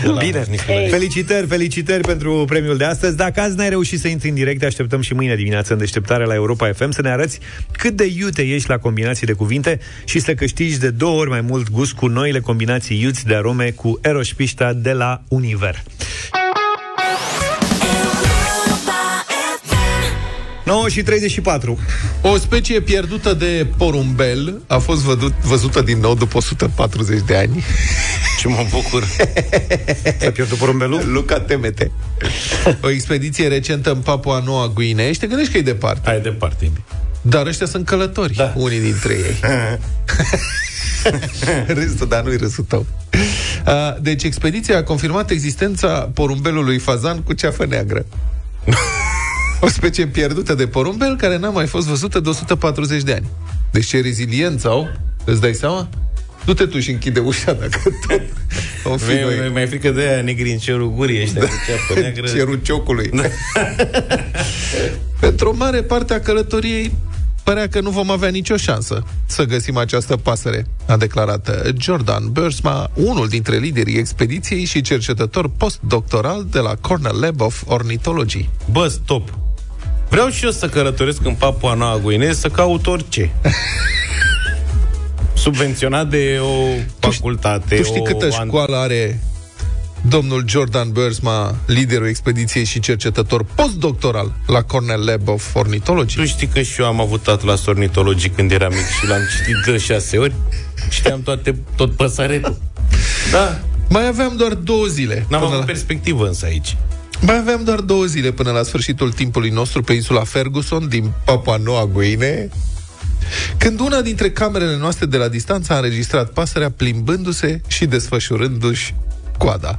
La *laughs* Bine, Nicolae. felicitări, felicitări pentru premiul de astăzi. Dacă azi n-ai reușit să intri în direct, te așteptăm și mâine dimineață în deșteptare la Europa FM să ne arăți cât de iute ești la combinații de cuvinte și să câștigi de două ori mai mult gust cu noile combinații iuți de arome cu eroșpișta de la Univer. 9 și 34. O specie pierdută de porumbel a fost vădut, văzută din nou după 140 de ani. Ce mă bucur. *laughs* S-a pierdut porumbelul? Luca, temete. O expediție recentă în Papua Noua Guinee și te gândești că e departe. Hai departe. Dar ăștia sunt călători, da. unii dintre ei. *laughs* Râsul, dar nu-i râsul tău. Uh, Deci, expediția a confirmat existența porumbelului fazan cu ceafă neagră. *laughs* O specie pierdută de porumbel care n-a mai fost văzută de 140 de ani. Deci ce reziliență au, îți dai seama? Du-te tu și închide ușa dacă tot o *laughs* fi Mi- noi. mi- Mai frică de aia negri în cerul gurii ăștia cu ceapă neagră. Cerul ciocului. *laughs* Pentru o mare parte a călătoriei părea că nu vom avea nicio șansă să găsim această pasăre, a declarat Jordan Bursma, unul dintre liderii expediției și cercetător postdoctoral de la Cornell Lab of Ornithology. Bă, stop. Vreau și eu să călătoresc în Papua Noua Guinee să caut orice. *laughs* Subvenționat de o facultate. Tu știi o câtă an- școală are domnul Jordan Bursma, liderul expediției și cercetător postdoctoral la Cornell Lab of Ornithology. Tu știi că și eu am avut atlas ornitologii când eram mic și l-am citit de șase ori. Știam toate, tot păsăretul. *laughs* Da, Mai aveam doar două zile. n-am până avut la... perspectivă însă aici. Mai aveam doar două zile până la sfârșitul timpului nostru pe insula Ferguson din Papua Noua Guinee, când una dintre camerele noastre de la distanță a înregistrat pasărea plimbându-se și desfășurându-și coada.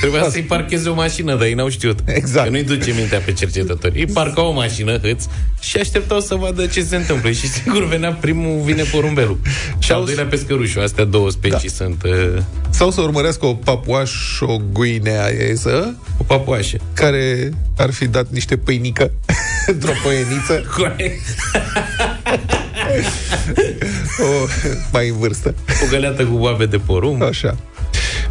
Trebuia să-i parcheze o mașină, dar ei n-au știut. Exact. Că nu-i duce mintea pe cercetători. Ei parcau o mașină, hâț, și așteptau să vadă ce se întâmplă. Și sigur venea primul, vine porumbelul. Și al doilea pescărușul. Astea două specii da. sunt uh, Sau să urmărească o papuașo guineaeză o papuașă. care ar fi dat niște pâinică *laughs* într-o păieniță *laughs* *laughs* o, mai în vârstă. O găleată cu boabe de porumb. Așa.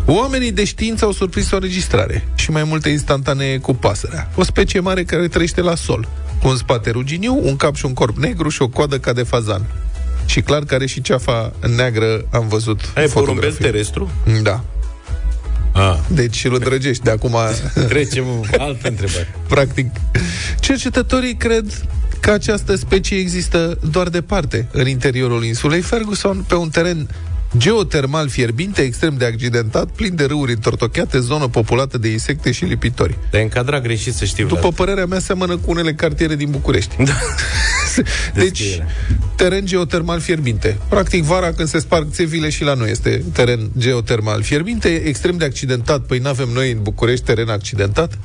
Oamenii de știință au surprins o înregistrare și mai multe instantanee cu pasărea. O specie mare care trăiește la sol, cu un spate ruginiu, un cap și un corp negru și o coadă ca de fazan. Și clar care și ceafa neagră am văzut Ai porumbel fotografii. terestru? Da. Ah. Deci îl îndrăgești de acum *laughs* Trecem altă întrebare. Practic. Cercetătorii cred că această specie există doar departe, în interiorul insulei Ferguson, pe un teren geotermal fierbinte, extrem de accidentat, plin de râuri întortocheate, zonă populată de insecte și lipitori. Te încadra greșit să știi, După Vlad. părerea mea, seamănă cu unele cartiere din București. *laughs* deci, Descrie-le. teren geotermal fierbinte. Practic, vara când se sparg țevile și la noi este teren geotermal fierbinte, extrem de accidentat. Păi n-avem noi în București teren accidentat?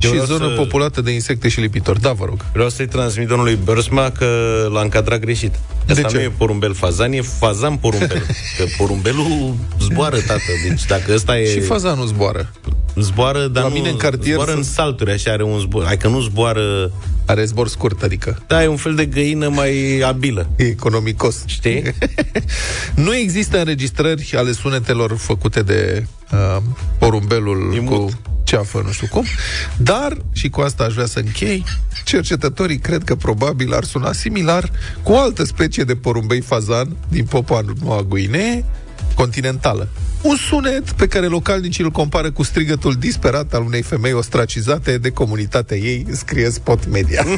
Eu și vreau zonă să- populată de insecte și lipitori. Da, vă rog. Vreau să-i transmit domnului Bersma că l-a încadrat greșit. Asta ce? nu e porumbel fazan, e fazan porumbel. *laughs* că porumbelul zboară, tată. Deci dacă ăsta e... Și fazanul zboară. Zboară, dar La nu, mine în cartier zboară în sunt- salturi, așa are un zbor. Adică nu zboară... Are zbor scurt, adică Da, e un fel de găină mai abilă. e economicos. Știi? *laughs* nu există înregistrări ale sunetelor făcute de uh, porumbelul E cu mut. Ceafă, nu știu cum, dar, și cu asta aș vrea să închei, cercetătorii cred că probabil ar suna similar cu o altă specie de porumbei fazan din Papua Noua Guinee, continentală. Un sunet pe care localnicii îl compară cu strigătul disperat al unei femei ostracizate de comunitatea ei, scrie Spot Media. *laughs*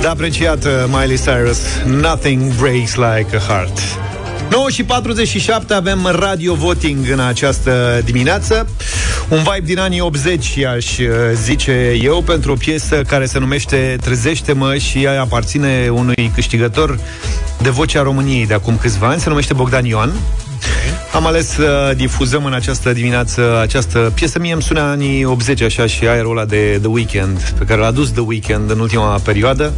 Da, apreciat uh, Miley Cyrus Nothing breaks like a heart 9 și 47 avem radio voting în această dimineață. Un vibe din anii 80 aș uh, zice eu Pentru o piesă care se numește Trezește-mă și ea aparține unui câștigător de Vocea României de acum câțiva ani. Se numește Bogdan Ioan am ales să difuzăm în această dimineață această piesă. Mie îmi sună anii 80 așa și aerul ăla de The Weeknd, pe care l-a dus The Weeknd în ultima perioadă.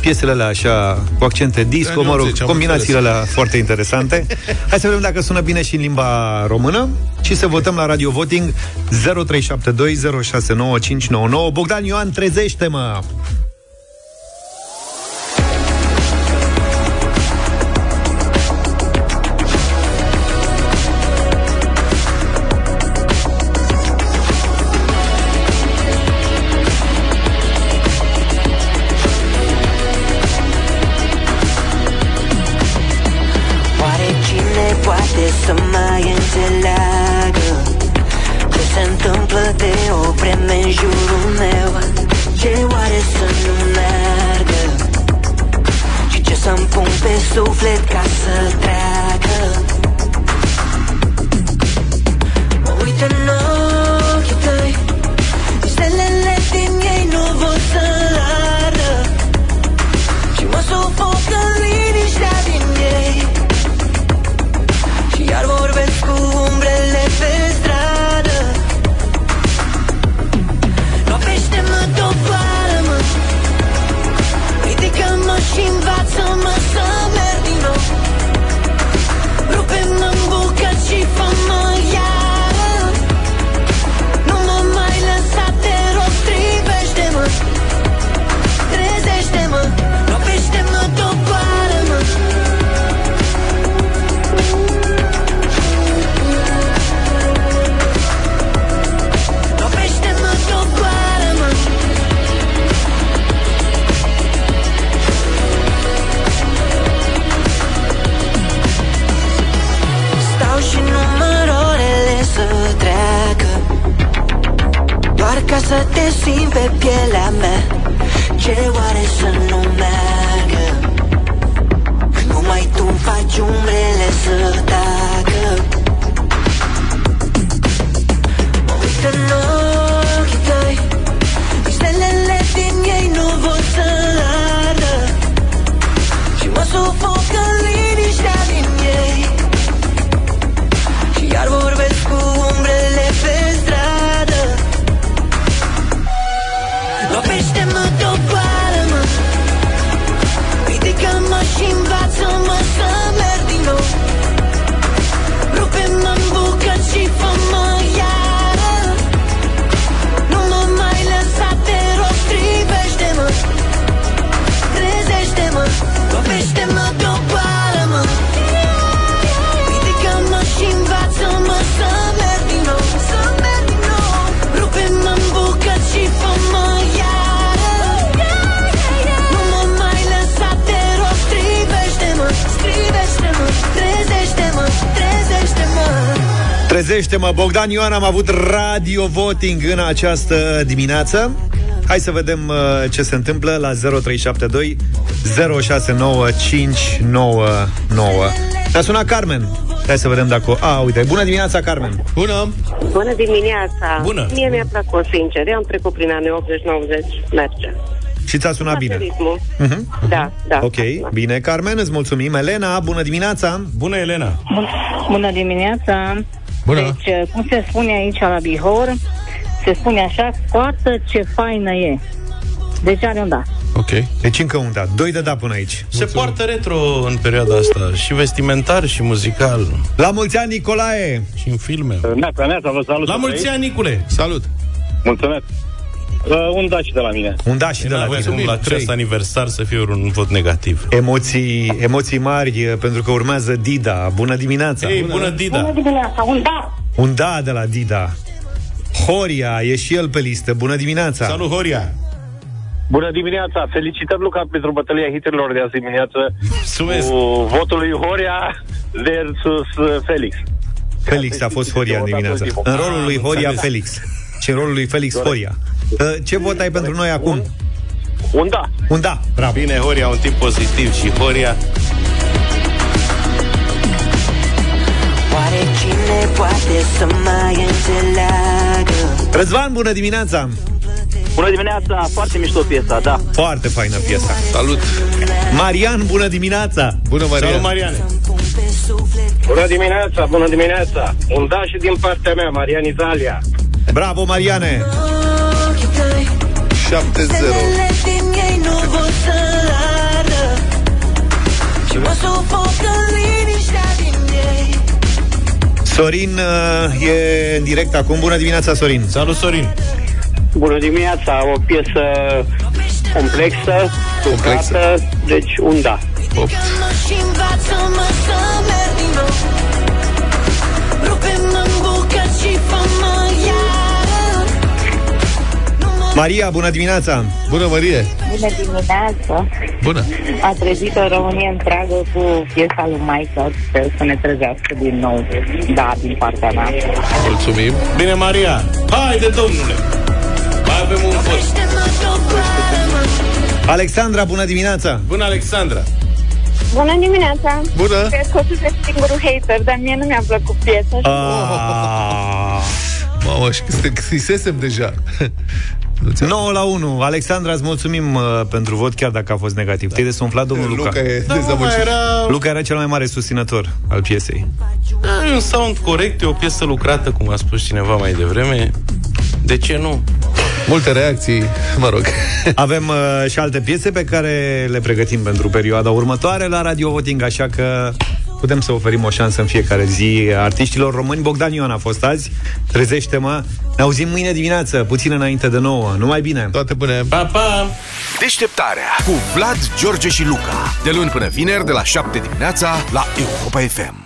Piesele alea așa, cu accente disco, Anii mă rog, 80, am combinațiile alea foarte interesante. Hai să vedem dacă sună bine și în limba română și să votăm la Radio Voting 0372069599. Bogdan Ioan, trezește-mă! Să mai înțeleagă să te simt pe pielea mea? Ce oare să nu meargă? Când numai tu faci umbrele să tacă. Mă uit în ochii tăi Stelele din ei nu vor să ardă Și mă sufocă Trezește-mă, Bogdan Ioan, am avut radio voting în această dimineață. Hai să vedem uh, ce se întâmplă la 0372 069599. Ne-a sunat Carmen. Hai să vedem dacă... A, uite, bună dimineața, Carmen. Bună! Bună dimineața! Bună. Mie mi-a plăcut, sincer. Eu am trecut prin anii 80-90. Merge. Și ți-a sunat bine. Ritmul. Mhm. Da, da. Ok, bine, Carmen, îți mulțumim. Elena, bună dimineața! Bună, Elena! Bun- Bună dimineața! Bună! Deci, cum se spune aici la Bihor, se spune așa, scoată ce faină e. Deci are un da. Ok. Deci încă un da. Doi de da până aici. Se poartă retro în perioada asta, și vestimentar, și muzical. La mulți ani, Nicolae! Și în filme. Neața, neața, vă salut. La mulți ani, Nicule! Salut! Mulțumesc. Uh, un daș și de la mine. Un daș și de la N-avem tine. cum la Trei. acest aniversar să fie un vot negativ. Emoții, emoții mari, e, pentru că urmează Dida. Bună dimineața! Ei, bună, Dida! Bună dimineața, un da! Un da de la Dida. Horia, e și el pe listă. Bună dimineața! Salut, Horia! Bună dimineața! Felicitări, Luca, pentru bătălia hiturilor de azi dimineață. Mulțumesc! Cu votul lui Horia versus uh, Felix. Felix a fost Horia în dimineața. În rolul lui Horia, Felix. Și în rolul lui Felix, Horia. Uh, Ce vot ai pentru noi acum? Un da. Un da. Bravo. Bine, Horia, un tip pozitiv și Horia Oare cine poate să mai înțeleagă Răzvan, bună dimineața! Bună dimineața, foarte mișto piesa, da. Foarte faină piesa. Salut! Marian, bună dimineața! Bună, Marian! Salut, Mariane! Bună dimineața, bună dimineața! Un da și din partea mea, Marian Italia. Bravo, Mariane! 7-0. Stelele din ei nu vor să ardă Și mă sufocă liniștea din ei Sorin uh, e în direct acum. Bună dimineața, Sorin! Salut, Sorin! Bună dimineața, o piesă complexă, lucrată, deci un da. 8. Maria, bună dimineața! Bună, Marie! Bună dimineața! Bună! A trezit o Românie întreagă cu piesa lui Michael. Sper să ne trezească din nou. Da, din partea mea. Mulțumim! Bine, Maria! Haide, domnule! Mai avem un vot. Lovește-mă, doboară-mă Alexandra, bună dimineața! Bună, Alexandra! Bună dimineața! Bună! Cred că o să fiu singurul hater, dar mie nu mi-a plăcut piesa. Ah, Mamă, și te scrisesem deja. Nu ți-am- 9 la 1. Alexandra, îți mulțumim uh, pentru vot, chiar dacă a fost negativ. Te-ai desumflat, domnul Luca. Luca e Da, mă, dezamăgit. era Luca era cel mai mare susținător al piesei. da, un sound corect, e o piesă lucrată, cum a spus cineva mai devreme. De ce nu? Multe reacții, mă rog. *laughs* Avem uh, și alte piese pe care le pregătim pentru perioada următoare la Radio Voting, așa că putem să oferim o șansă în fiecare zi artiștilor români. Bogdan Ion a fost azi. Trezește-mă. Ne auzim mâine dimineață, puțin înainte de nouă. Numai bine! Toate bune! Pa, pa! Deșteptarea cu Vlad, George și Luca. De luni până vineri, de la 7 dimineața, la Europa FM.